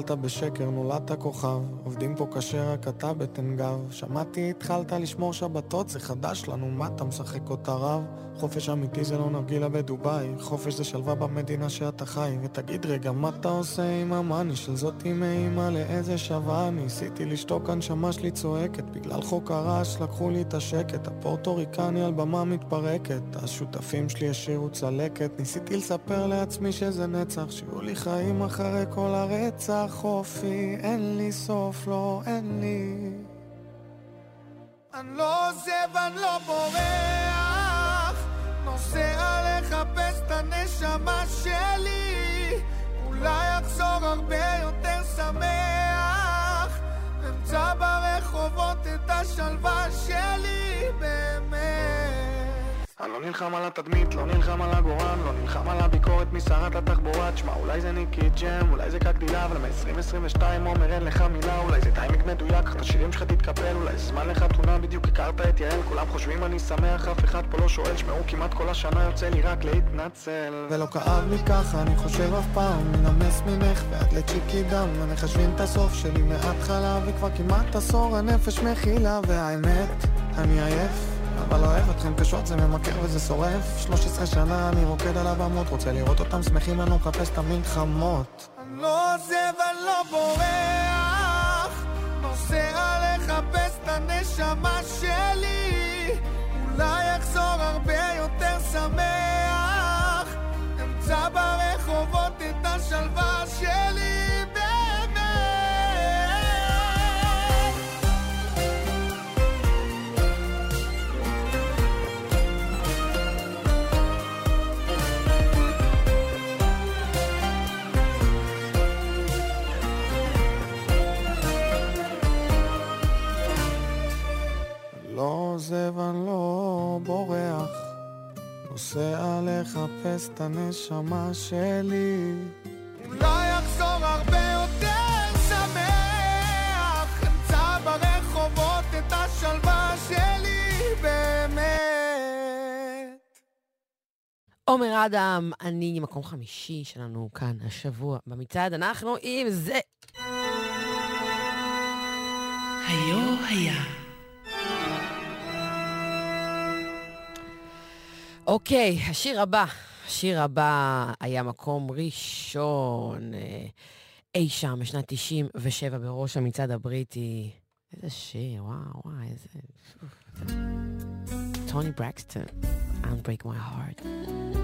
התחלת בשקר, נולדת כוכב עובדים פה קשה, רק אתה בטן גב. שמעתי, התחלת לשמור שבתות, זה חדש לנו, מה אתה משחק אותה רב? חופש אמיתי זה לא נרגילה בדובאי חופש זה שלווה במדינה שאתה חי. ותגיד רגע, מה אתה עושה עם המאני? של זאתי מאימא לאיזה שווה ניסיתי לשתוק, הנשמה שלי צועקת בגלל חוק הרעש לקחו לי את השקט. הפורטוריקני על במה מתפרקת השותפים שלי השאירו צלקת. ניסיתי לספר לעצמי שזה נצח שיהיו לי חיים אחרי כל הרצח אופי אין לי סוף, לא אין לי. אני לא עוזב, אני לא בורח. נוסע לחפש את הנשמה שלי. אולי אחזור הרבה יותר שמח. אמצא ברחובות את השלווה שלי באמת אני לא נלחם על התדמית, לא נלחם על הגורל, לא נלחם על הביקורת משרת התחבורה. תשמע, אולי זה ניקי ג'ם, אולי זה קקדילה, אבל מ-2022 עומר אין לך מילה אולי זה טיימינג מדויק, את השירים שלך תתקפל אולי זה זמן לחתונה, בדיוק הכרת את יעל. כולם חושבים אני שמח, אף אחד פה לא שואל שמעו, כמעט כל השנה יוצא לי רק להתנצל. ולא כאב לי ככה, אני חושב אף פעם מנמס ממך ועד לצ'יקי דם ומחשבים את הסוף שלי מההתחלה וכבר כמעט עשור הנפש מכילה והאמת, אני עייף אבל אוהב אתכם קשות, זה ממכר וזה שורף. 13 שנה אני רוקד על הבמות רוצה לראות אותם שמחים, אני לא מחפש את המלחמות. אני לא עוזב, אני לא בורח. נוסע לחפש את הנשמה שלי. אולי אחזור הרבה יותר שמח. אמצא ברחובות את השלווה שלי עוזב, אני לא בורח נוסע לחפש את הנשמה שלי אולי אחזור הרבה יותר שמח אמצא ברחובות את השלווה שלי באמת עומר אדם, אני מקום חמישי שלנו כאן השבוע במצעד. אנחנו עם זה. היו היה. אוקיי, השיר הבא. השיר הבא היה מקום ראשון אה, אי שם בשנת 97 בראש המצעד הבריטי. איזה שיר, וואו, וואו, איזה... טוני ברקסטון, Unbreak My Heart.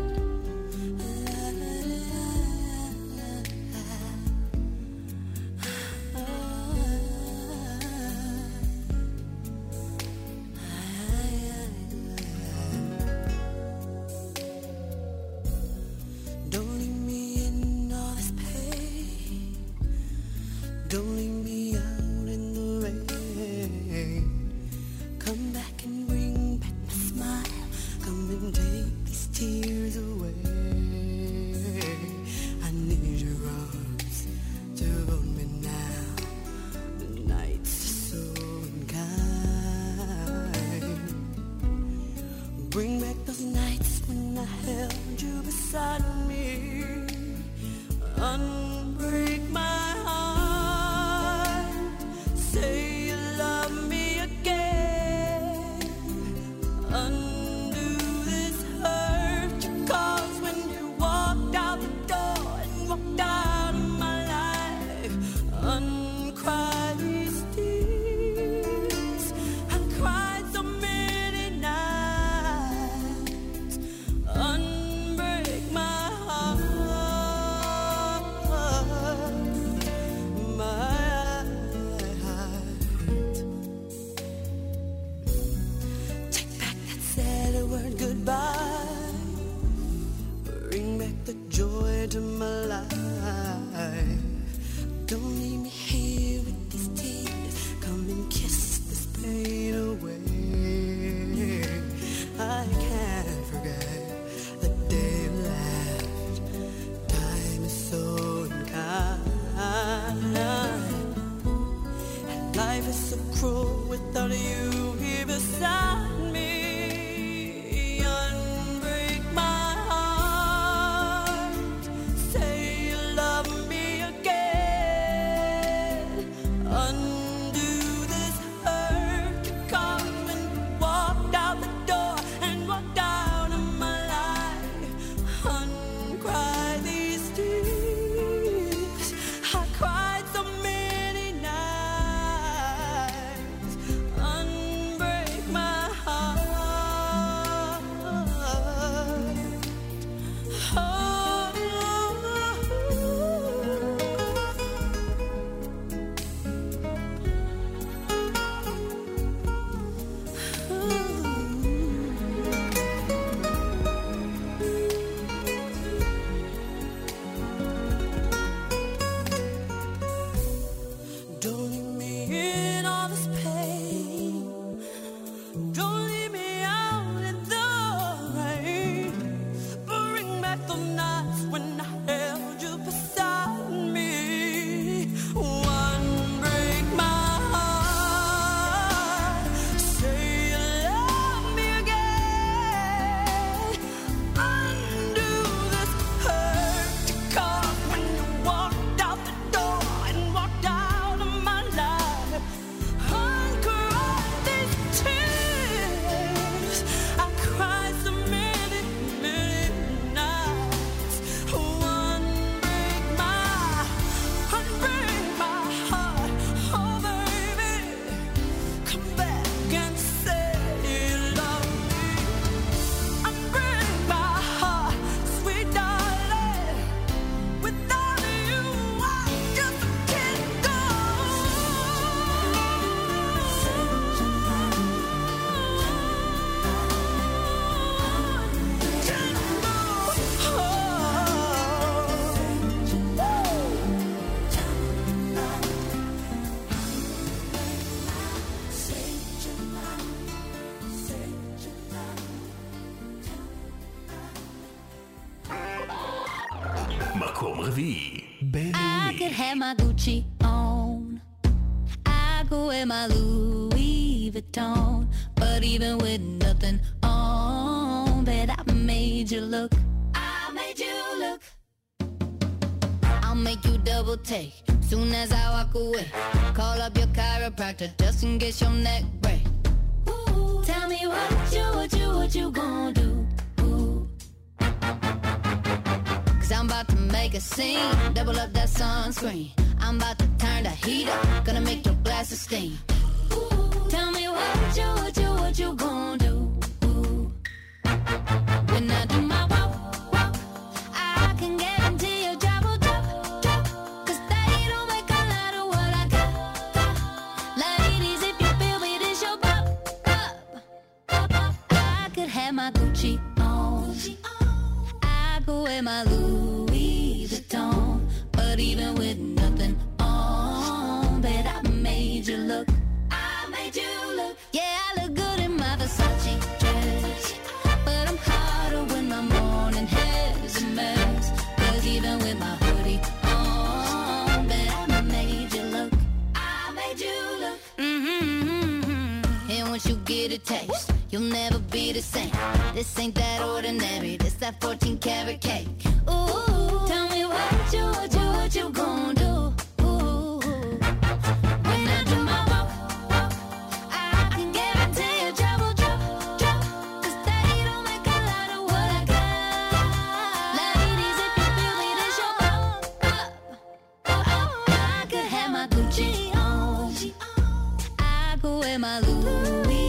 I go in my Louis.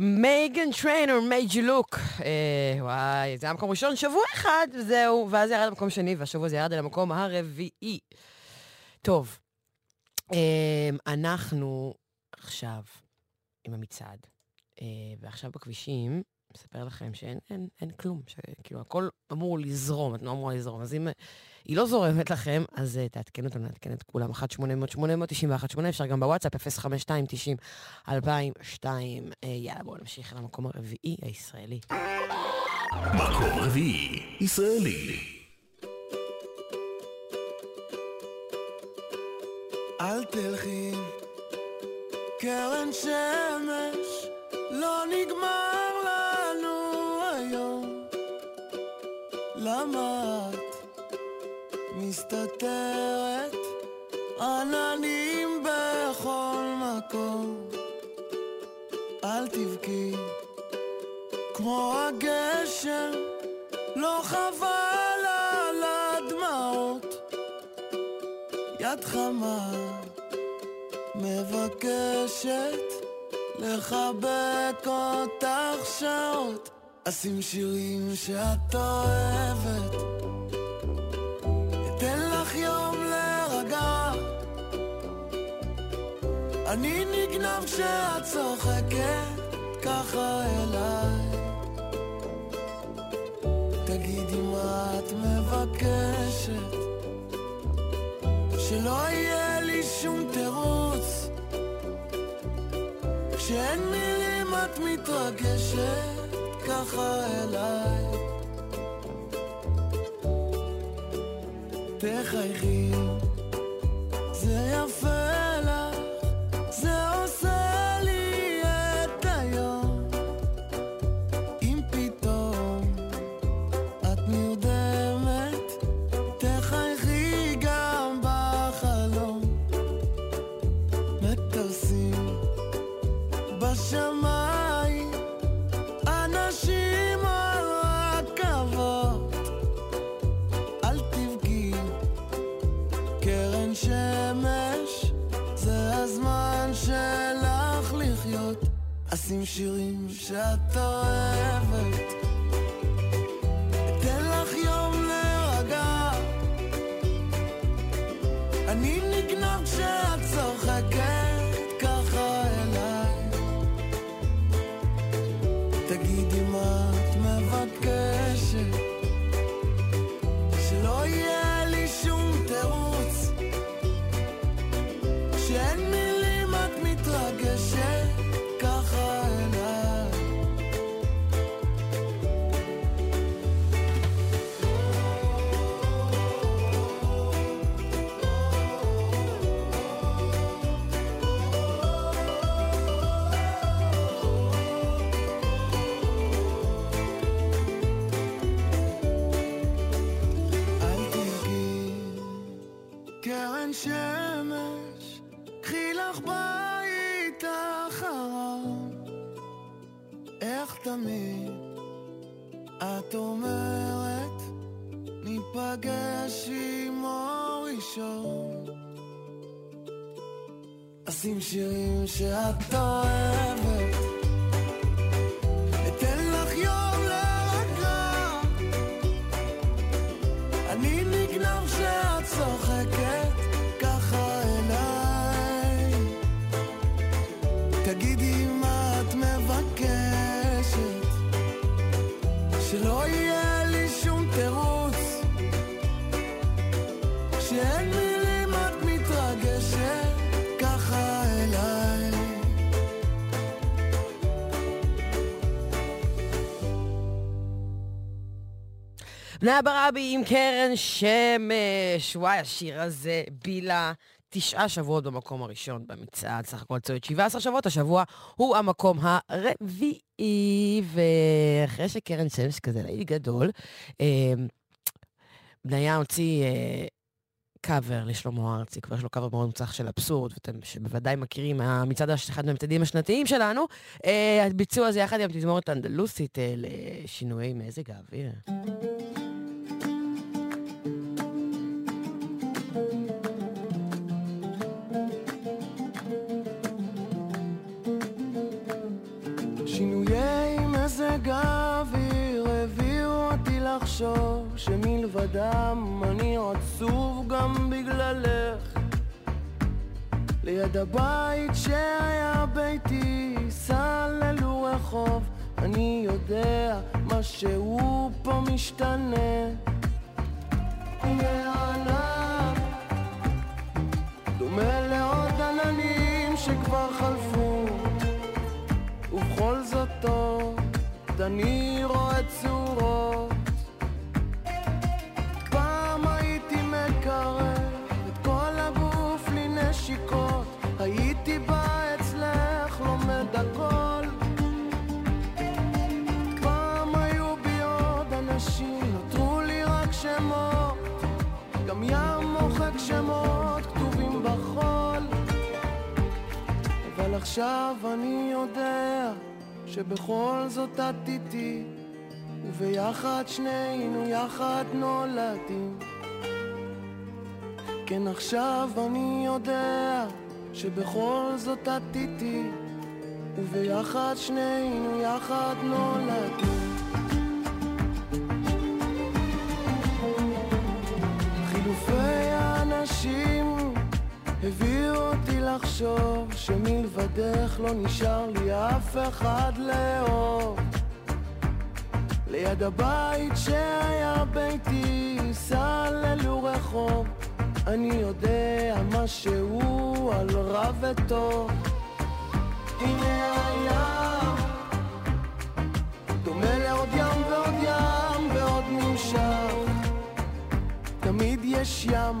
מייגן טריינר מייג' לוק. אה, וואי, זה היה מקום ראשון שבוע אחד, זהו, ואז זה ירד למקום שני, והשבוע זה ירד למקום הרביעי. טוב, אה, אנחנו עכשיו עם המצעד, אה, ועכשיו בכבישים, מספר לכם שאין אין, אין כלום, שכאילו הכל אמור לזרום, התנועה לא אמורה לזרום. אז אם היא לא זורמת לכם, אז uh, תעדכנו אותנו, נעדכן את כולם. 1-800-891-8, אפשר גם בוואטסאפ, 052-90-2002. Uh, יאללה, בואו נמשיך למקום הרביעי הישראלי. מקום רביעי, ישראלי. אל תלכי, קרן שמש, לא נגמר לנו היום. למה את מסתתרת? עננים בכל מקום. אל תבכי, כמו הגשם, לא חבל על הדמעות. יד חמה מבקשת לחבק אותך שעות אשים שירים שאת אוהבת אני נגנב כשאת צוחקת ככה אליי. תגידי מה את מבקשת שלא יהיה לי שום תירוץ. כשאין מילים את מתרגשת ככה אליי. תחייכי זה יפה אשים שירים שאת שירים שאת בני אברבי עם קרן שמש. וואי, השיר הזה בילה תשעה שבועות במקום הראשון במצעד, סך הכל צועד 17 שבועות, השבוע הוא המקום הרביעי. ואחרי שקרן שמש כזה להיט גדול, אה, בניה הוציא אה, קאבר לשלמה ארצי, כבר יש לו קאבר מאוד מוצלח של אבסורד, ואתם שבוודאי מכירים מהמצעד, אחד מהמצעדים השנתיים שלנו. אה, הביצוע הזה יחד עם תזמורת אנדלוסית אה, לשינויי מזג האוויר. מזג האוויר הביאו אותי לחשוב שמלבדם אני עצוב גם בגללך ליד הבית שהיה ביתי סללו רחוב אני יודע, משהו פה משתנה. הענן, דומה לעוד עננים שכבר חלפו, ובכל זאת עוד אני רואה צורות. פעם הייתי מקרב את כל הגוף לי נשיקות, הייתי בא אצלך לומד הכל. פעם היו בי עוד אנשים, נותרו לי רק שמות, גם ים מוחק שמות כתובים בחול. אבל עכשיו אני יודע שבכל זאת את איתי, וביחד שנינו יחד נולדים. כן עכשיו אני יודע שבכל זאת את איתי, וביחד שנינו יחד נולדים. הביאו אותי לחשוב שמלבדך לא נשאר לי אף אחד לאהוב. ליד הבית שהיה ביתי סללו רחוב. אני יודע משהו על רע וטוב הנה הים דומה לעוד ים ועוד ים ועוד נמשך. תמיד יש ים,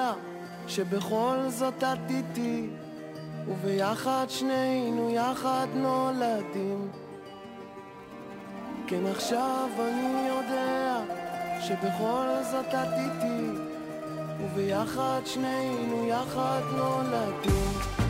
שבכל זאת את איתי וביחד שנינו יחד נולדים. כן עכשיו אני יודע שבכל זאת את איתי וביחד שנינו יחד נולדים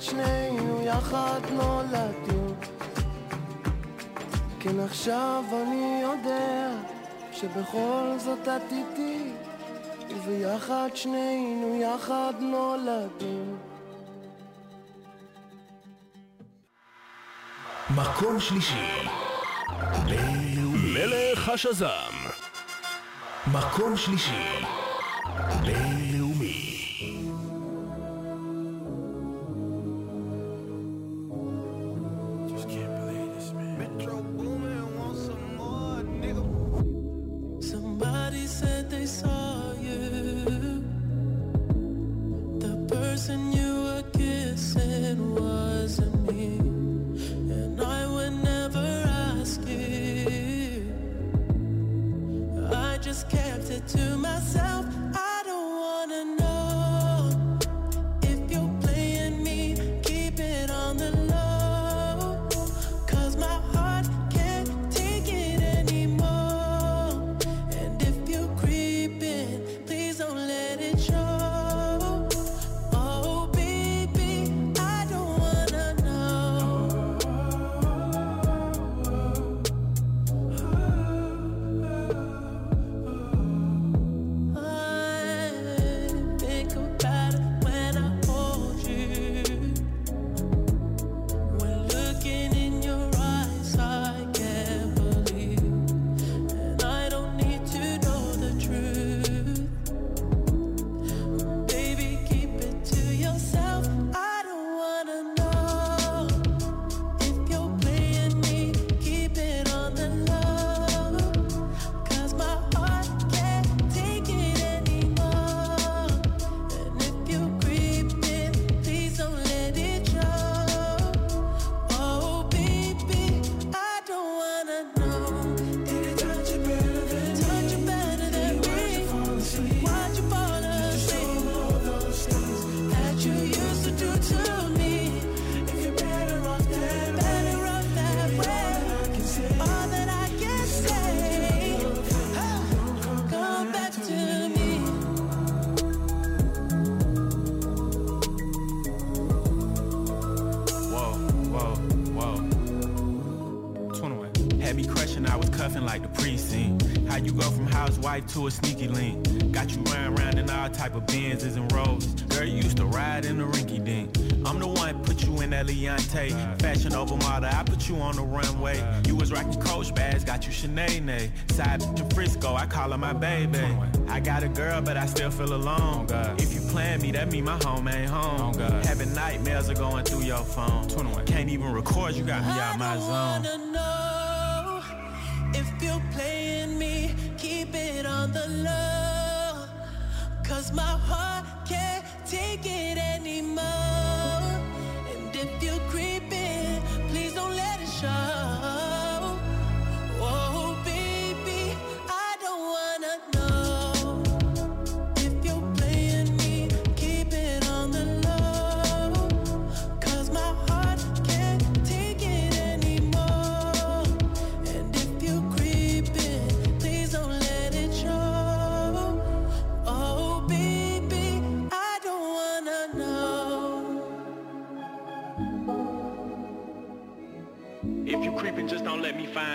וביחד שנינו יחד נולדים כן עכשיו אני יודע שבכל זאת את איתי וביחד שנינו יחד נולדים מקום שלישי. מלך השזם. מקום שלישי. בינלאומי.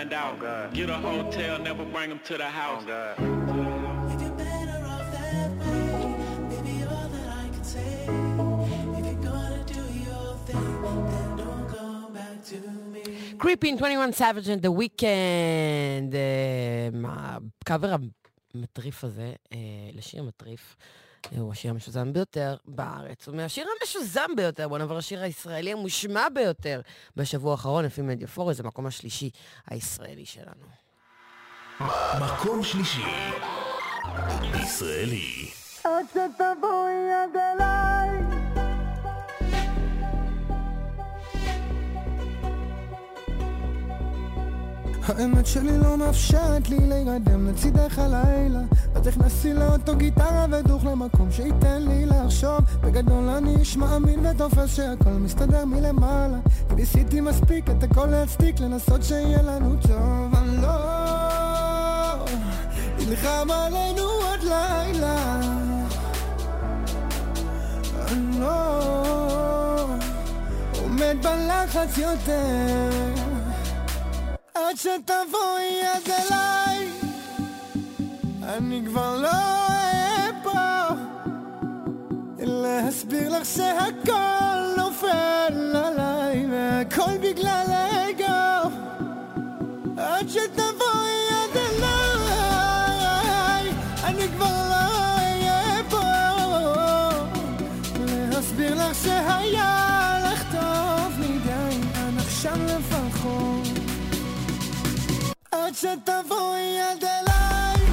Find out. Get a hotel, never bring them to the house. To me. Creeping 21 Savage and the Weekend, אה, הקאבר המטריף הזה אה, לשיר מטריף. הוא השיר המשוזם ביותר בארץ. הוא מהשיר המשוזם ביותר, בוא נעבור לשיר הישראלי המושמע ביותר בשבוע האחרון, לפי מדיופוריה, זה המקום השלישי הישראלי שלנו. מקום שלישי. ישראלי. עד שתבואי עד אליי האמת שלי לא מאפשרת לי להירדם לצידך הלילה. אז הכנסתי לאוטו גיטרה ודוך למקום שייתן לי לחשוב? בגדול אני איש מאמין ותופס שהכל מסתדר מלמעלה. כי ניסיתי מספיק את הכל להצדיק לנסות שיהיה לנו טוב. אני לא נלחם עלינו עוד לילה. אני לא עומד בלחץ יותר עד שתבואי עד אליי. אני כבר לא אהיה פה. להסביר לך שהכל נופל עליי והכל בגלל האגו. עד שתבואי שתבואי עד אליי.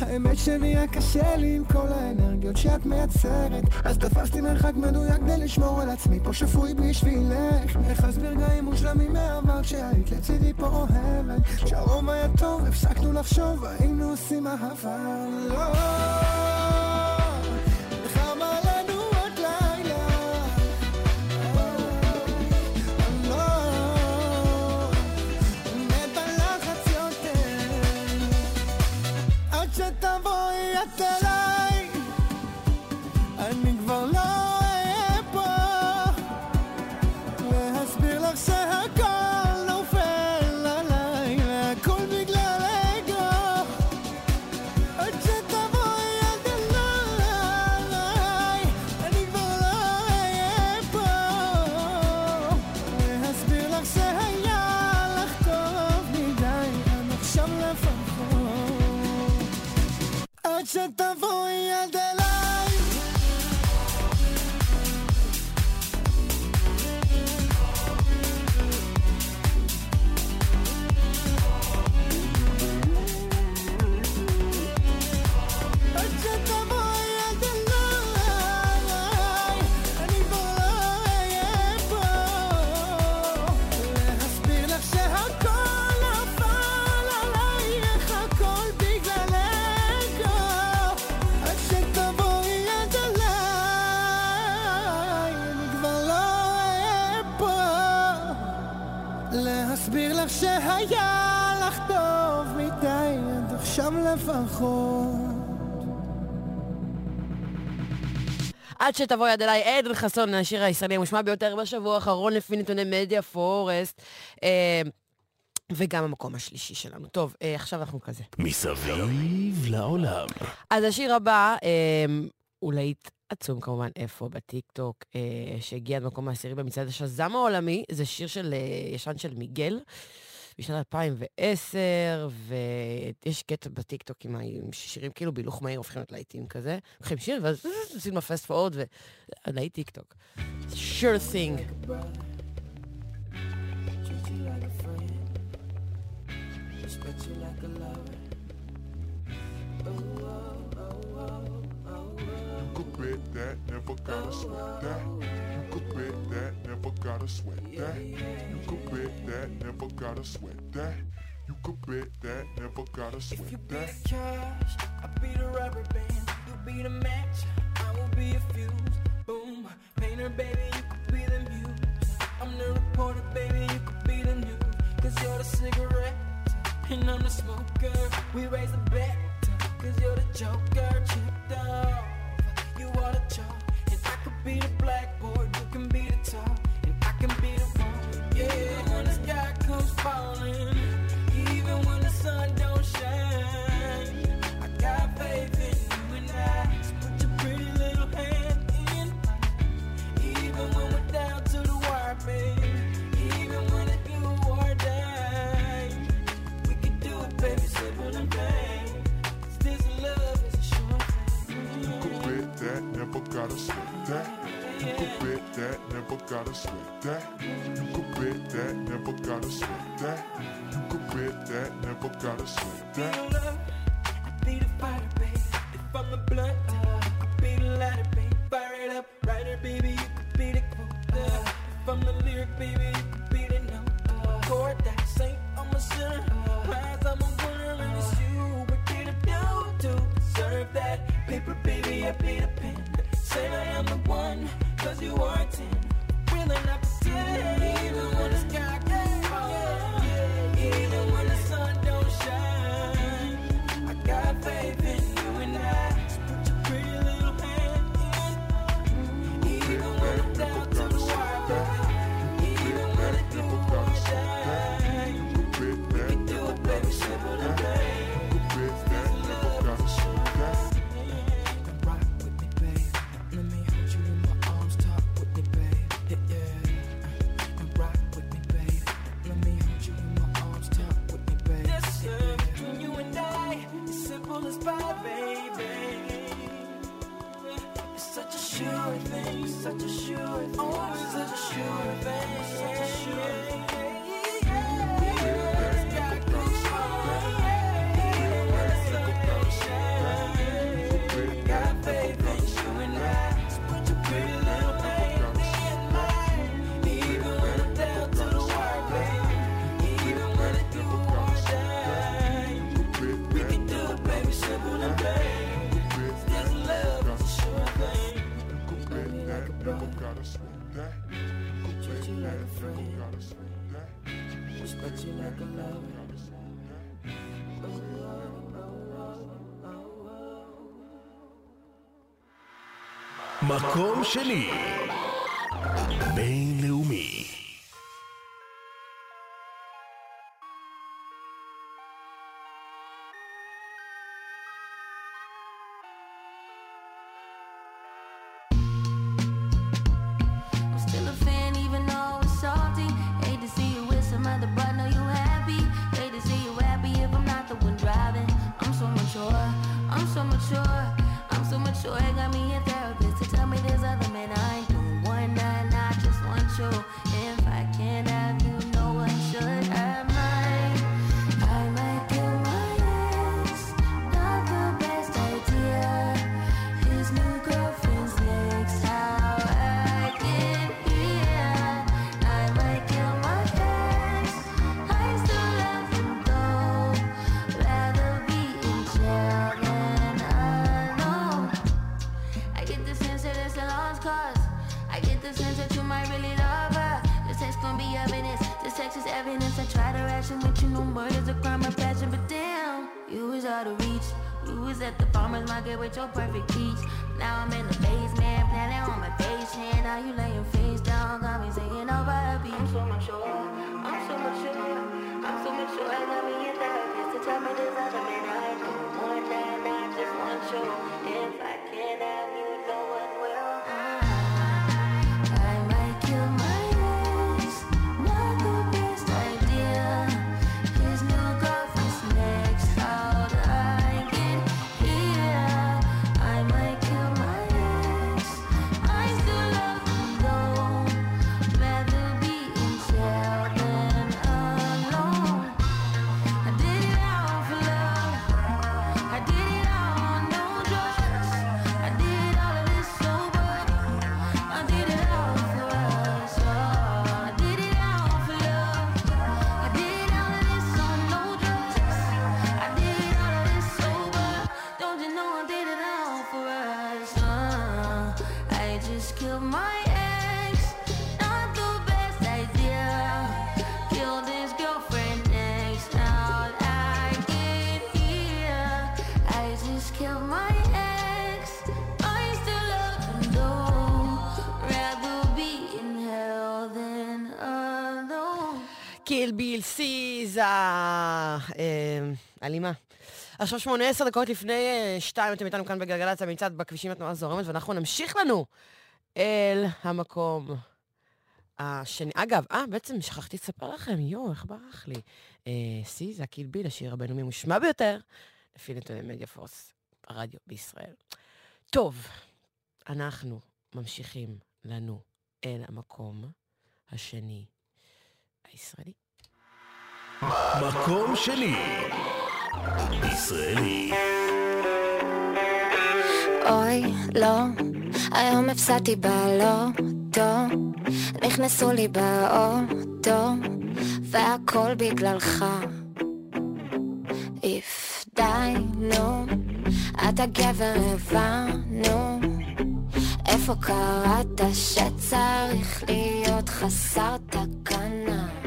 האמת שנהיה קשה לי עם כל האנרגיות שאת מייצרת. אז תפסתי מרחק מדויק כדי לשמור על עצמי. פה שפוי בשבילך. איך אסביר רגעים מושלמים מהעבר כשהיית לצידי פה אוהבת. כשהרוב היה טוב הפסקנו לחשוב היינו עושים אהבה. לא עד שתבואי עד אליי עד שתבוא יד אליי, עדן חסון, השיר הישראלי המושמע ביותר בשבוע האחרון לפי נתוני מדיה פורסט. אה, וגם המקום השלישי שלנו. טוב, אה, עכשיו אנחנו כזה. מסביב לעולם. אז השיר הבא, אה, הוא להיט עצום כמובן, איפה? בטיקטוק, אה, שהגיע למקום העשירי במצעד השזם העולמי. זה שיר של, אה, ישן של מיגל, בשנת 2010, ויש קטע בטיקטוק עם שירים כאילו בהילוך מהיר הופכים להיות להיטים כזה. לוקחים שיר ואז עושים לו פסט פורוד, ולהיט טיקטוק. sure thing. Oh, oh, oh, oh, could bet that, never gotta sweat that. You could bet that, never gotta sweat that. You could bet that, never gotta sweat that. You could bet that, never gotta sweat that. If you be the cash, I'll be the rubber band. You be the match, I will be a fuse. Boom, painter, baby, you could be the muse. I'm the reporter, baby, you could be the news. Cause you're the cigarette, and I'm the smoker. We raise the bet, cause you're the joker. Chipped off, chalk. And I could be the blackboard, you can be the gotta sweat that. You could bet that, never gotta sweat that. You could bet that, never gotta sweat that. You could bet that, never gotta sweat that. be the fighter, baby. If I'm the blunt, you could be the lighter, baby. Fire it up, writer, baby. You could be the quote. If I'm the lyric, baby, you could be the note. Chord that saint, I'm a sinner. Prize, I'm a winner, and it's you. What did I do to deserve that? Paper, baby, I be the pen say I'm the one, cause you are ten. Willing not to even when the sky מקום שני. מקביל, סיזה, אלימה. אה, עכשיו 18 דקות לפני אה, שתיים אתם איתנו כאן בגלגלצ המצעד בכבישים התנועה זורמת, ואנחנו נמשיך לנו אל המקום השני. אגב, אה, בעצם שכחתי לספר לכם, יואו, איך ברח לי. אה, סיזה, הקיל ביל, השיר הבינלאומי המושמע ביותר, לפי נתוני מדיה פורס, הרדיו בישראל. טוב, אנחנו ממשיכים לנו אל המקום השני הישראלי. מקום שני, ישראלי. אוי, לא, היום הפסדתי בלוטו, נכנסו לי באוטו, והכל בגללך. איף, די, נו, אתה גבר, הבנו. איפה קראת שצריך להיות חסר תקנה?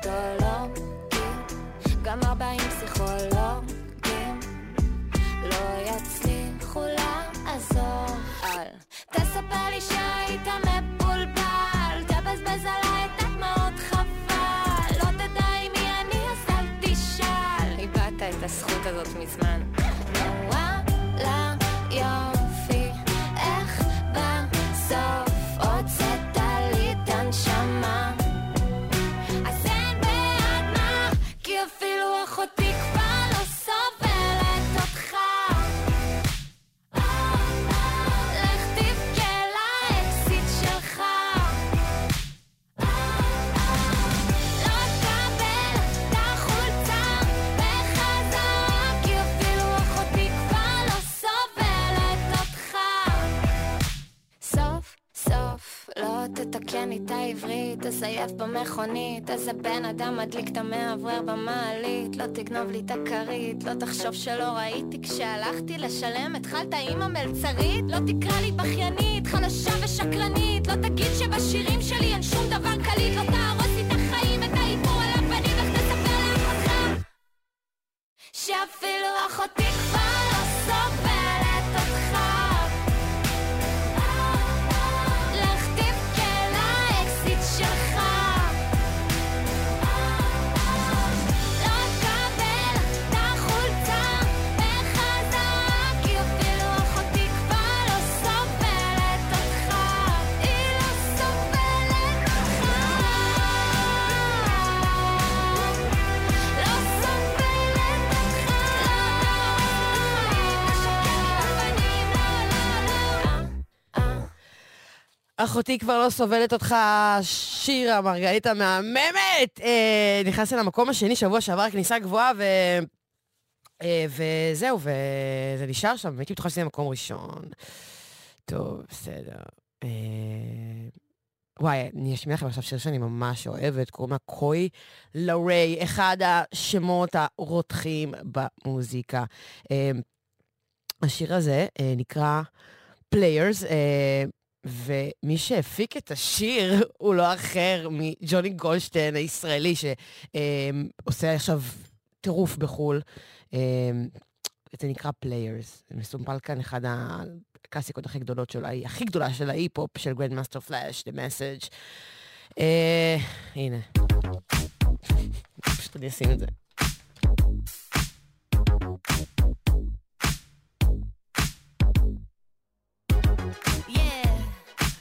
פסיכותולוגית, גם ארבעים פסיכולוגים לא יצליחו לעזור. אל תספר לי ש... כיתה עברית, אסייף במכונית, איזה בן אדם מדליק את המאוורר במעלית, לא תגנוב לי את הכרית, לא תחשוב שלא ראיתי. כשהלכתי לשלם, התחלת עם המלצרית, לא תקרא לי בכיינית, חלשה ושקרנית, לא תגיד שבשירים שלי אין שום דבר קליט, לא תהרוס אחותי כבר לא סובלת אותך, שירה מרגלית המהממת! אה, נכנסתי למקום השני שבוע שעבר, כניסה גבוהה, ו... אה, וזהו, וזה נשאר שם, הייתי בטוחה שזה יהיה מקום ראשון. טוב, בסדר. אה, וואי, אני אשמיע לכם עכשיו שיר שאני ממש אוהבת, קוראים לה קוי לריי, אחד השמות הרותחים במוזיקה. אה, השיר הזה אה, נקרא Players, ומי שהפיק את השיר הוא לא אחר מג'וני גולדשטיין הישראלי, שעושה עכשיו טירוף בחו"ל. אה, זה נקרא Players. מסומפל כאן אחד הקלאסיקות הכי גדולות של ההיא, הכי גדולה של ההיפ-הופ, של Grandmaster Flash, The Message. אה, הנה. פשוט אני אשים את זה. Yeah,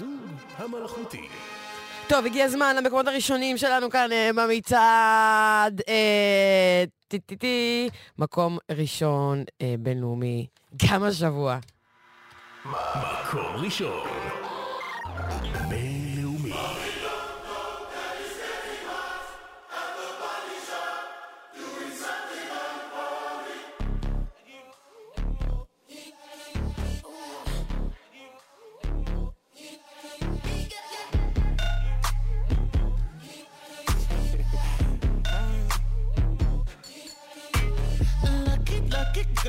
הזוג המלכותי. טוב, הגיע הזמן למקומות הראשונים שלנו כאן אה, במצעד. אה, טי-טי-טי, מקום ראשון אה, בינלאומי, גם השבוע. מקום ראשון.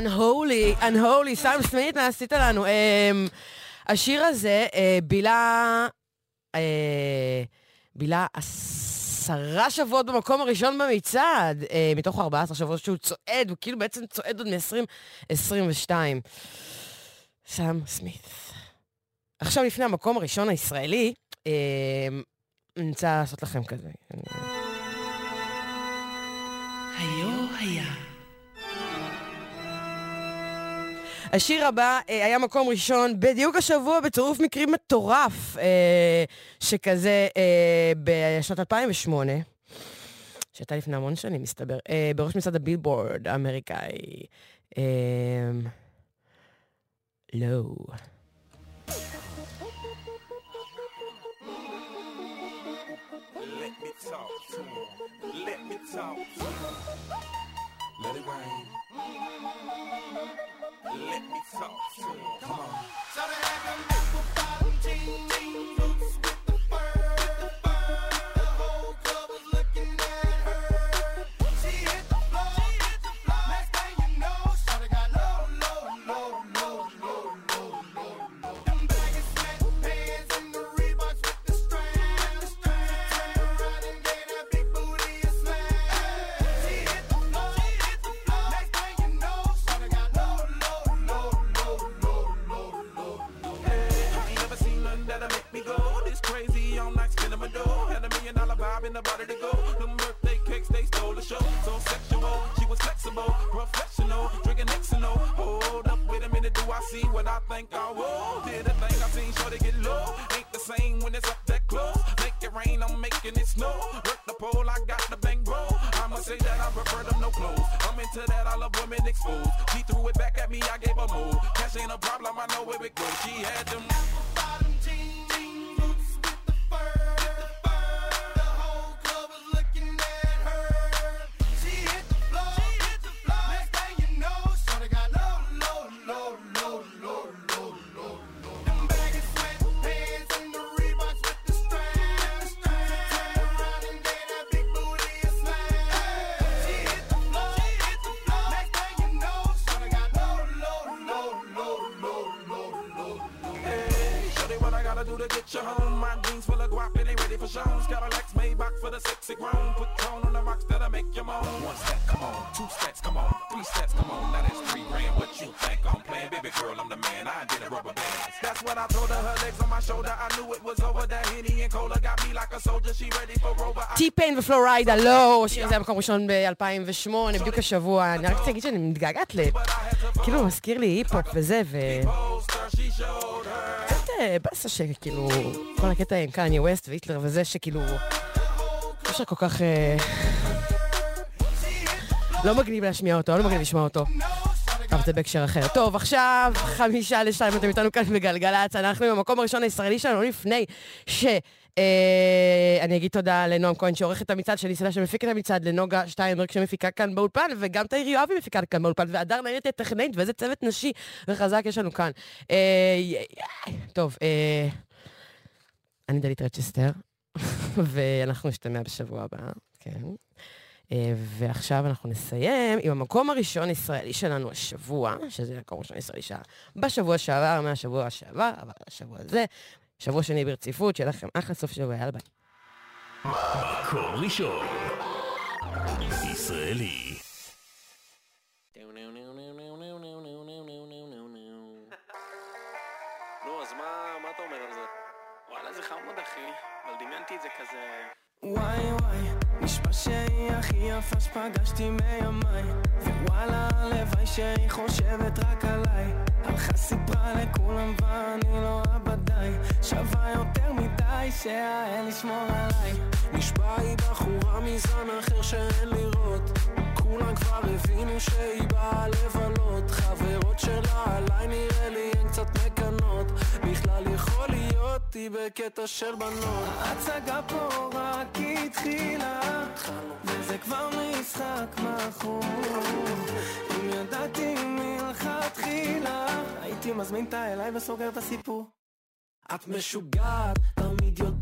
Unholy, Unholy, סם סמית, מה עשית לנו? אמ, השיר הזה אה, בילה... אה, בילה עשרה שבועות במקום הראשון במצעד, אה, מתוך 14 שבועות שהוא צועד, הוא כאילו בעצם צועד עוד מ-2022. סם סמית. עכשיו לפני המקום הראשון הישראלי, אה, אני רוצה לעשות לכם כזה. היו היה. השיר הבא אה, היה מקום ראשון בדיוק השבוע בצירוף מקרים מטורף אה, שכזה אה, בשנת 2008, שהייתה לפני המון שנים, מסתבר, אה, בראש מצעד הבילבורד האמריקאי. אה, לא. Let me talk to him. Let me talk to him. Let it rain. Let me talk to him. Come on. Ain't vibe body to go. Them birthday cakes, they stole the show. So sexual, she was flexible, professional, drinking Xano. Hold up, wait a minute, do I see what I think I will? Did a thing I seen, sure they get low. Ain't the same when it's up that close. Make it rain, I'm making it snow. Work the pole, I got the bang bro. I'ma say that I prefer them no clothes. I'm into that, I love women exposed. She threw it back at me, I gave her move. Cash ain't a problem, I know where it goes. She had them. Hey, shows. Got a Lex Maybach for the sexy grown. Put tone on the rocks that'll make you moan. One step, come on. Two steps, come on. Three steps, come on. Now that's three grand. What you think I'm playing? Baby girl, I'm the man. I did a rubber band. That's when I told her her legs on my shoulder. I knew it was over. That Henny and Cola got me like a soldier. She ready for Rover. טי-פיין ופלוריידה, לא, הזה היה מקום ראשון ב-2008, בדיוק השבוע. אני רק רוצה להגיד שאני מתגעגעת ל... כאילו, מזכיר לי היפ-הופ וזה, ו... באסה שכאילו, כל הקטע עם קניה ווסט והיטלר וזה, שכאילו... אי אפשר כל כך... אה, לא מגניב להשמיע אותו, לא מגניב לשמוע אותו. אבל זה בהקשר אחר. טוב, עכשיו חמישה לשתיים, אתם איתנו כאן בגלגלצ. אנחנו במקום הראשון הישראלי שלנו לפני ש... אה, אני אגיד תודה לנועם כהן שעורך את המצעד, שלי סלע שמפיק את המצעד, לנוגה שטיינברג שמפיקה כאן באולפן, וגם תאיר יואבי מפיקה כאן באולפן, והדר נערת הטכנאית, ואיזה צוות נשי וחזק יש לנו כאן. אה, טוב, אה, אני דלית רצ'סטר, ואנחנו נשתמע בשבוע הבא, כן. אה, ועכשיו אנחנו נסיים עם המקום הראשון הישראלי שלנו השבוע, שזה המקום הראשון הישראלי שהיה בשבוע שעבר, מהשבוע שעבר, אבל השבוע הזה, שבוע שני ברציפות, שיהיה לכם אחלה סוף שבוע, יאללה ביי. מקום ראשון. ישראלי. נו, אז מה מה אתה אומר על זה? וואלה, זה חמוד, אחי. אבל דמיינתי את זה כזה... וואי וואי, נשבע שהיא הכי יפה שפגשתי מימיי. ווואלה, הלוואי שהיא חושבת רק עליי. הלכה סיפרה לכולם ואני לא עבדיי שווה יותר מדי שהאל ישמור עליי. נשבע היא בחורה מזן אחר שאין לראות. כולם כבר הבינו שהיא באה לבלות. חברות שלה עליי נראה לי הן קצת מקנות. בכלל יכול להיות היא בקטע של בנות. ההצגה פה רק התחילה וזה כבר משחק מכור אם ידעתי מלכתחילה הייתי מזמין אותה אליי וסוגר את הסיפור. את משוגעת, תמיד יודעת,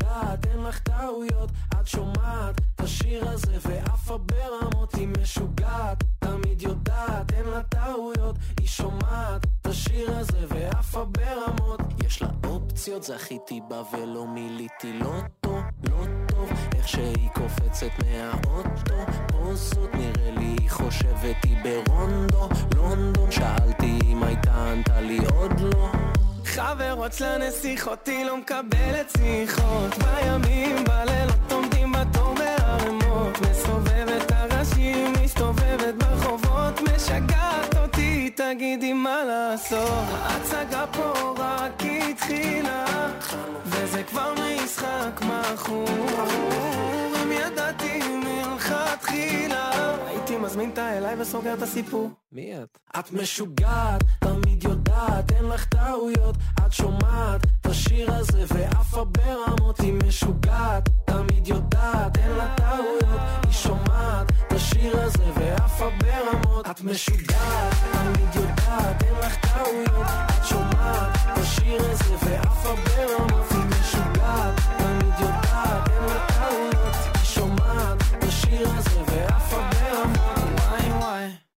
אין לך טעויות את שומעת את השיר הזה ועפה ברמות היא משוגעת, תמיד יודעת, אין לה טעויות, היא שומעת את השיר הזה ועפה ברמות. יש לה אופציות, זכיתי בה ולא מילאתי לוטו, לא טוב, איך שהיא קופצת מהאוטו, פוזות נראה לי היא חושבת היא ברונדו, לונדון, שאלתי אם הייתה ענתה לי עוד לא. חברות שלה נסיכות, היא לא מקבלת שיחות. בימים, בלילות עומדים בתור בערימות. מסובבת הראשים, מסתובבת ברחובות. משגעת אותי, תגידי מה לעשות. ההצגה פה רק התחילה וזה כבר משחק מכור ידעתי מלכתחילה. הייתי מזמין אותה אליי וסוגר את הסיפור. מי את? את משוגעת, תמיד יודעת, אין לך טעויות. את שומעת את השיר הזה ועפה ברמות. היא משוגעת, תמיד יודעת, אין לה טעויות. היא שומעת את השיר הזה ועפה ברמות. את משוגעת, תמיד יודעת, אין לך טעויות. את שומעת את השיר הזה ועפה ברמות. היא משוגעת